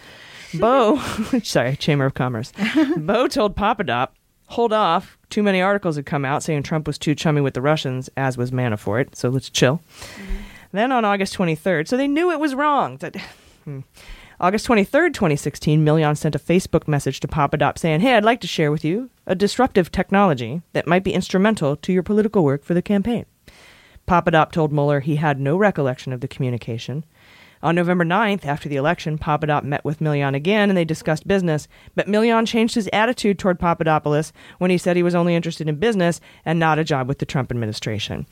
Bo, *laughs* *laughs* sorry, Chamber of Commerce. *laughs* Bo told Papadop, hold off. Too many articles had come out saying Trump was too chummy with the Russians, as was Manafort, so let's chill. Then on August 23rd, so they knew it was wrong. That, *sighs* hmm. August 23rd, 2016, Millian sent a Facebook message to Papadop saying, Hey, I'd like to share with you a disruptive technology that might be instrumental to your political work for the campaign. Papadop told Mueller he had no recollection of the communication. On November 9th, after the election, Papadop met with Millian again and they discussed business, but Millian changed his attitude toward Papadopoulos when he said he was only interested in business and not a job with the Trump administration.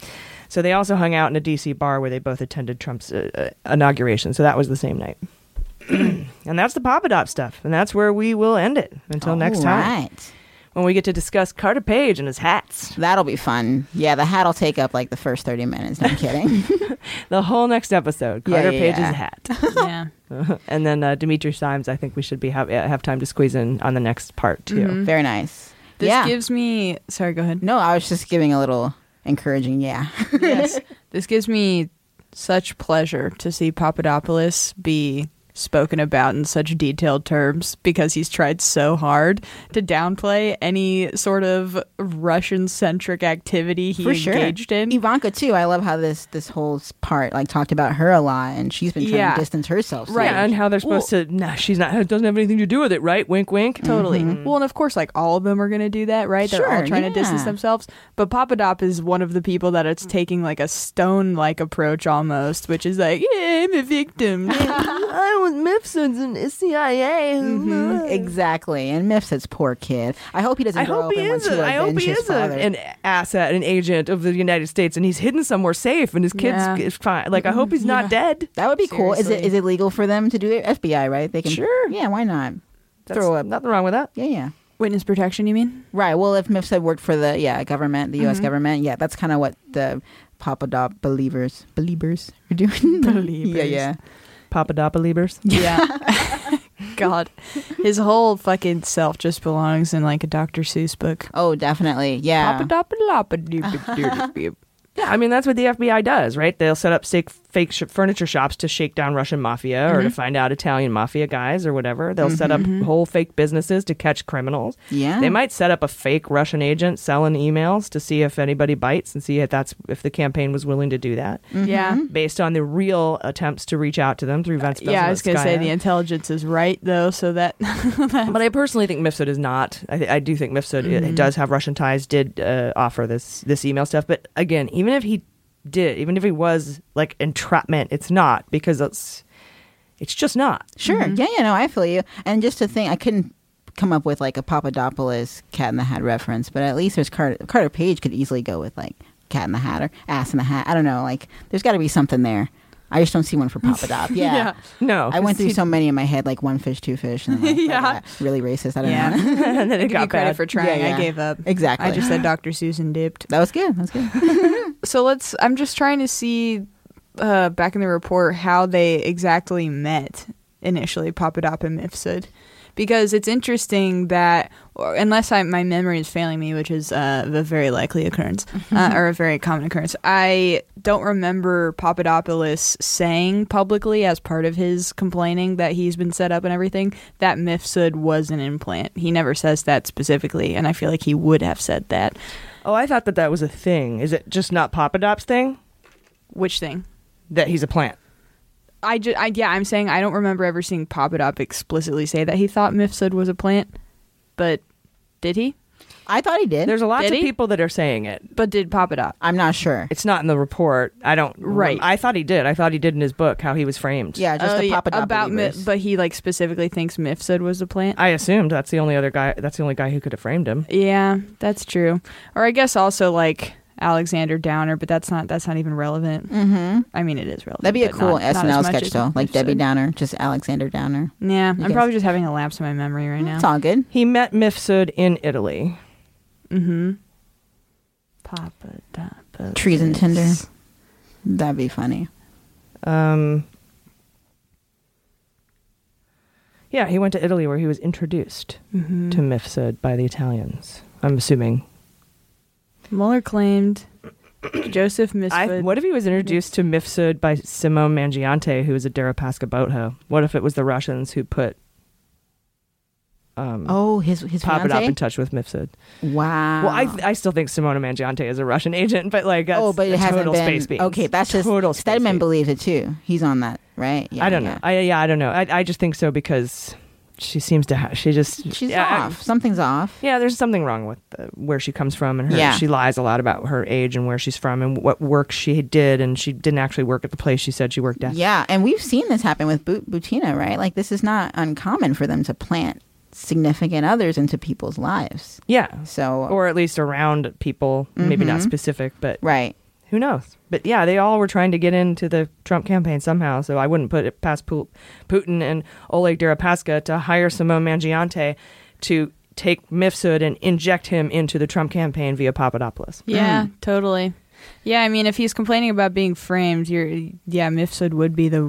So they also hung out in a D.C. bar where they both attended Trump's uh, uh, inauguration, so that was the same night. *clears throat* and that's the Papadop stuff, and that's where we will end it until next time. When we get to discuss Carter Page and his hats.
That'll be fun. Yeah, the hat'll take up like the first 30 minutes. No, I'm *laughs* kidding. *laughs*
The whole next episode, Carter
yeah,
Page's
yeah.
hat. *laughs*
yeah.
and then uh, Dimitri Simes, I think we should be have, have time to squeeze in on the next part too.
Mhm.
Very nice.
This
yeah.
gives me. Sorry, go ahead.
no, I was just giving a little encouraging yeah.
yes. This gives me such pleasure to see Papadopoulos be spoken about in such detailed terms because he's tried so hard to downplay any sort of Russian centric activity he
For sure.
engaged in.
Ivanka too. I love how this this whole part like talked about her a lot, and she's been trying
Yeah.
to distance herself. so
Right,
much.
and how they're supposed to. Nah, she's not. It doesn't have anything to do with it, right? Wink, wink.
Totally. Mm-hmm. Well, and of course, like all of them are going to do that, right? They're all
Sure,
trying to distance themselves. But Papadop is one of the people that it's taking like a stone like approach almost, which is like, yeah, I'm a victim. *laughs* *laughs*
I was Mifsud's and CIA.
Mhm, exactly. And Miff says, "Poor kid." I hope he doesn't
I
grow
hope
up
he
and want
is.
to
A, I hope he is a, an asset, an agent of the United States, and he's hidden somewhere safe, and his kids
Yeah.
is fine. Like I hope he's not dead.
that would be cool. Is it
Seriously.
is it legal for them to do it? FBI, right? They can.
Sure.
Yeah, why not?
That's
Throw up.
nothing wrong with that.
Yeah, yeah.
Witness protection, you mean?
Right. Well, if Miff said worked for the yeah government, the U.S.
Mhm.
government, yeah, that's kind of what the Papa Papadop believers believers are doing. *laughs*
Believers.
yeah, yeah.
Papadop believers.
Yeah. *laughs* God. His whole fucking self just belongs in like a Dr. Seuss book.
Oh, definitely. Yeah.
Papadopalopadidoop. *laughs*
Yeah, I mean that's what the FBI does, right? They'll set up fake, fake sh- furniture shops to shake down Russian mafia or to
Mhm.
find out Italian mafia guys or whatever. They'll set up
Mhm.
whole fake businesses to catch criminals.
Yeah.
they might set up a fake Russian agent selling emails to see if anybody bites and see if that's if the campaign was willing to do that.
Yeah.
based on the real attempts to reach out to them through Vince.
yeah, I was gonna say the intelligence is right though, so that. *laughs*
but I personally think Mifsud is not. I, th- I do think Mifsud it- it
Mhm.
does have Russian ties. Did uh, offer this this email stuff, but again, even if he did, even if he was like entrapment, it's not because it's it's just not.
Sure. Mm-hmm. Yeah, yeah, no, I feel you. And just to think, I couldn't come up with like a Papadopoulos Cat in the Hat reference, but at least there's Carter, Carter Page could easily go with like Cat in the Hat or Ass in the Hat. I don't know. Like, there's got to be something there. I just don't see one for Papadop. *laughs* Yeah.
Yeah. No,
I went through so many in my head, like one fish, two fish. And like, *laughs*
Yeah.
Really racist. I don't
Yeah.
know.
and *laughs* then it got
credit
bad.
for trying.
Yeah,
I gave up.
Exactly.
I just said Dr. Susan dipped.
That was good. That was good.
So let's. I'm just trying to see uh, back in the report how they exactly met initially, Papadop and Mifsud, because it's interesting that, or unless I, my memory is failing me, which is uh, a very likely occurrence uh, or a very common occurrence, I don't remember Papadopoulos saying publicly as part of his complaining that he's been set up and everything that Mifsud was an implant. He never says that specifically, and I feel like he would have said that.
Oh, I thought that that was a thing. Is it just not Papadop's thing
Which thing?
that he's a plant?
I, just, I yeah, I'm saying I don't remember ever seeing Papadop explicitly say that he thought Mifsud was a plant, but did he?
I thought he did.
There's a lot
Did
of
he?
people that are saying it.
But did Papadop?
I'm not sure.
It's not in the report. I don't.
Right.
I thought he did. I thought he did in his book how he was framed.
Yeah, just
Oh,
the
yeah,
Papadop
about Mi-
believers.
but he like specifically thinks Mifsud was a plant.
I assumed that's the only other guy. That's the only guy who could have framed him.
Yeah, that's true. Or I guess also like Alexander Downer, but that's not that's not even relevant.
Mm-hmm.
I mean, it is relevant.
That'd be a
but
cool
not- not as
SNL
much
sketch
as
though, like Debbie Downer, just Alexander Downer.
Yeah,
You
I'm
guys-
probably just having a lapse in my memory right now.
It's all good.
He met Mifsud in Italy.
Mm-hmm. Papa,
trees and Tinder. That'd be funny.
Um, yeah, he went to Italy where he was introduced
Mhm.
to Mifsud by the Italians. I'm assuming.
Mueller claimed Joseph Mifsud.
what if he was introduced to Mifsud by Simone Mangiante, who was a Deripaska boatho? What if it was the Russians who put um,
Oh, his his
Papadop
fiance.
in touch with Mifsud?
Wow.
Well, I I still think Simona Mangiante is a Russian agent, but like that's
oh, but it hasn't been. Okay, that's just
total
Stedman believes it too. He's on that, right? Yeah,
I don't
yeah.
know. I yeah, I don't know. I I just think so because she seems to have. She just
She's off. Something's off.
Yeah, there's something wrong with uh, where she comes from, and her,
Yeah.
she lies a lot about her age and where she's from and what work she did, and she didn't actually work at the place she said she worked at.
Yeah, and we've seen this happen with Bu- Butina, right? Like this is not uncommon for them to plant significant others into people's lives.
Yeah.
So
or at least around people, maybe not
Mhm.
specific, but
right.
who knows? But yeah, they all were trying to get into the Trump campaign somehow. So I wouldn't put it past Pu- Putin and Oleg Deripaska to hire Simone Mangiante to take Mifsud and inject him into the Trump campaign via Papadopoulos.
Yeah, totally. Yeah, I mean, if he's complaining about being framed, you're yeah, Mifsud would be the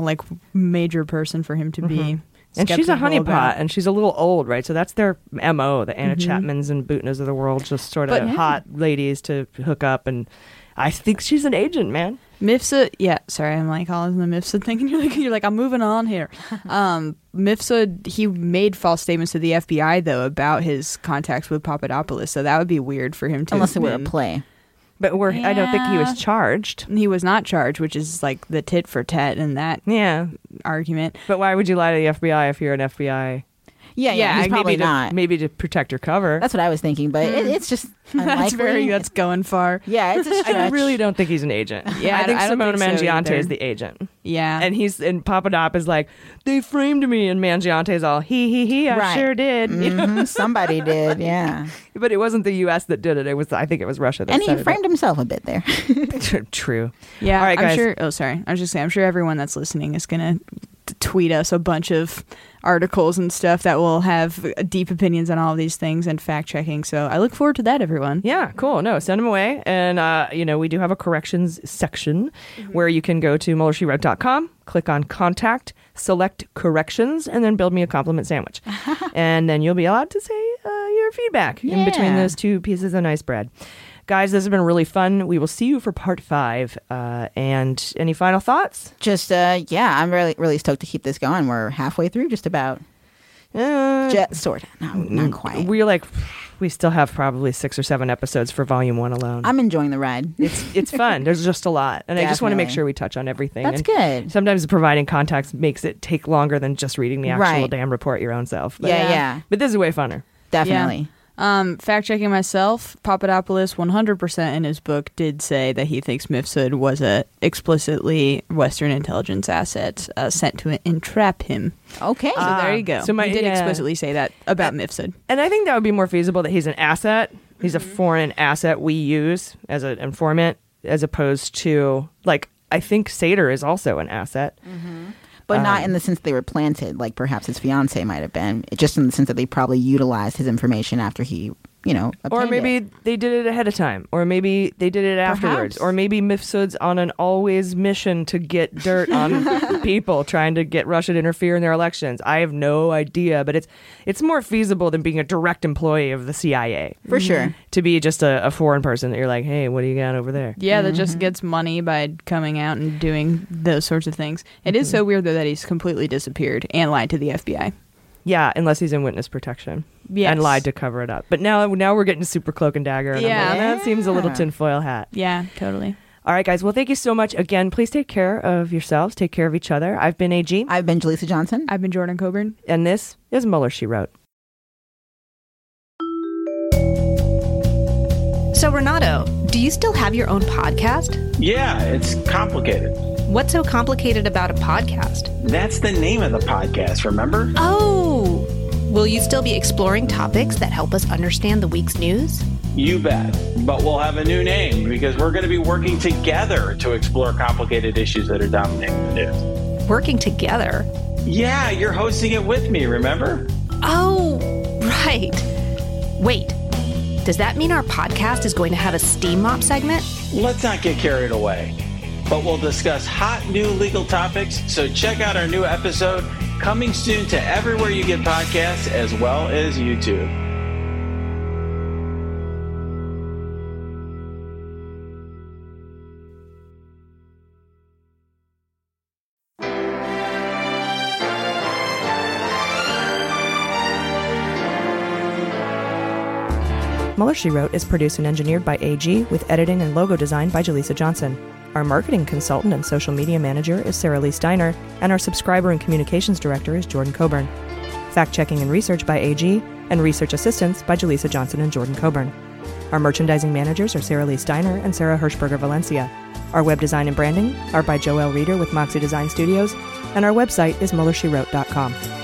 like major person for him to be.
And she's a honeypot, and she's a little old, right? So that's their mo. The Anna
Mhm.
Chapmans and Butinas of the world, just sort of
Yeah.
hot ladies to hook up. And I think she's an agent, man.
Mifsud, yeah, sorry, I'm like all in the Mifsud thing, and *laughs* you're like, you're like, I'm moving on here. *laughs* um, Mifsud, he made false statements to the FBI though about his contacts with Papadopoulos, so that would be weird for him to.
Unless it
have
were a
been-
play.
But we're, I don't think he was charged.
He was not charged, which is like the tit for tat in that
Yeah.
argument.
But why would you lie to the FBI if you're an FBI?
Yeah, yeah, he's
maybe
probably
to,
not.
Maybe to protect your cover.
That's what I was thinking, but it, it's just unlikely. *laughs*
That's very that's going far.
yeah, it's a
I
stretch.
I really don't think he's an agent. *laughs*
Yeah,
I think
I don't
Simone
think so
Mangiante
either.
is the agent.
Yeah,
And he's and Papadop is like, they framed me, and Mangiante's all he he he. I
Right.
sure did. You know?
Mhm, Somebody did, yeah. *laughs*
But it wasn't the U.S. that did it. It was I think it was Russia that
And he framed himself a bit there.
True.
Yeah,
All right,
I'm
guys.
sure. Oh, sorry. I was just saying. I'm sure everyone that's listening is gonna tweet us a bunch of articles and stuff that will have deep opinions on all of these things and fact checking. So I look forward to that, everyone.
Yeah, cool. No, send them away. And, uh, you know, we do have a corrections section where you can go to MuellerSheWrote.com, click on contact, select corrections, and then build me a compliment sandwich. *laughs* and then you'll be allowed to say uh, your feedback in between those two pieces of nice bread. Guys, this has been really fun. We will see you for part five. Uh, and any final thoughts?
Just uh, yeah, I'm really really stoked to keep this going. We're halfway through, just about.
Uh,
Just sort of, not, not quite.
We're like, we still have probably six or seven episodes for volume one alone.
I'm enjoying the ride.
It's it's *laughs* fun. There's just a lot, and I just want to make sure we touch on everything.
That's
And
good.
Sometimes providing context makes it take longer than just reading the actual
Right.
damn report your own self. But,
Yeah, yeah.
But this is way funner.
Definitely.
Um, fact checking myself, Papadopoulos 100% in his book did say that he thinks Mifsud was a explicitly Western intelligence asset uh, sent to entrap him.
Okay.
So there you go.
So my-
he did
yeah.
explicitly say that about Mifsud.
And I think that would be more feasible that he's an asset. He's a foreign asset we use as an informant, as opposed to like I think Sater is also an asset.
But not
Um,
in the sense they were planted, like perhaps his fiance might have been. Just in the sense that they probably utilized his information after he, you know,
Or maybe
it.
they did it ahead of time, or maybe they did it afterwards,
Perhaps.
or maybe Mifsud's on an always mission to get dirt on *laughs* people, trying to get Russia to interfere in their elections. I have no idea, but it's it's more feasible than being a direct employee of the CIA
For sure.
to be just a, a foreign person that you're like, hey, what do you got over there?
Yeah, that
Mm-hmm.
just gets money by coming out and doing those sorts of things. It is
Mm-hmm.
so weird though that he's completely disappeared and lied to the FBI.
Yeah, unless he's in witness protection.
Yes.
And lied to cover it up. But now now we're getting super cloak and dagger. And I'm
Yeah.
like, eh, that seems a little
Yeah.
tinfoil hat.
Yeah, totally.
All right, guys. Well, thank you so much again. Please take care of yourselves. Take care of each other. I've been AG.
I've been Jaleesa Johnson.
I've been Jordan Coburn.
And this is Mueller, She Wrote.
So, Renato, do you still have your own podcast?
Yeah, it's complicated.
What's so complicated about a podcast?
That's the name of the podcast, remember?
Oh, will you still be exploring topics that help us understand the week's news?
You bet. But we'll have a new name because we're going to be working together to explore complicated issues that are dominating the news.
Working together?
Yeah, you're hosting it with me, remember?
Oh, right. Wait, does that mean our podcast is going to have a steam mop segment?
Let's not get carried away. But we'll discuss hot new legal topics, so check out our new episode coming soon to everywhere you get podcasts as well as YouTube.
Mueller, She Wrote is produced and engineered by AG with editing and logo design by Jaleesa Johnson. Our marketing consultant and social media manager is Sarah Lee Steiner, and our subscriber and communications director is Jordan Coburn. Fact checking and research by AG, and research assistance by Jaleesa Johnson and Jordan Coburn. Our merchandising managers are Sarah Lee Steiner and Sarah Hirschberger Valencia. Our web design and branding are by Joel Reeder with Moxie Design Studios, and our website is MuellerSheWrote.com.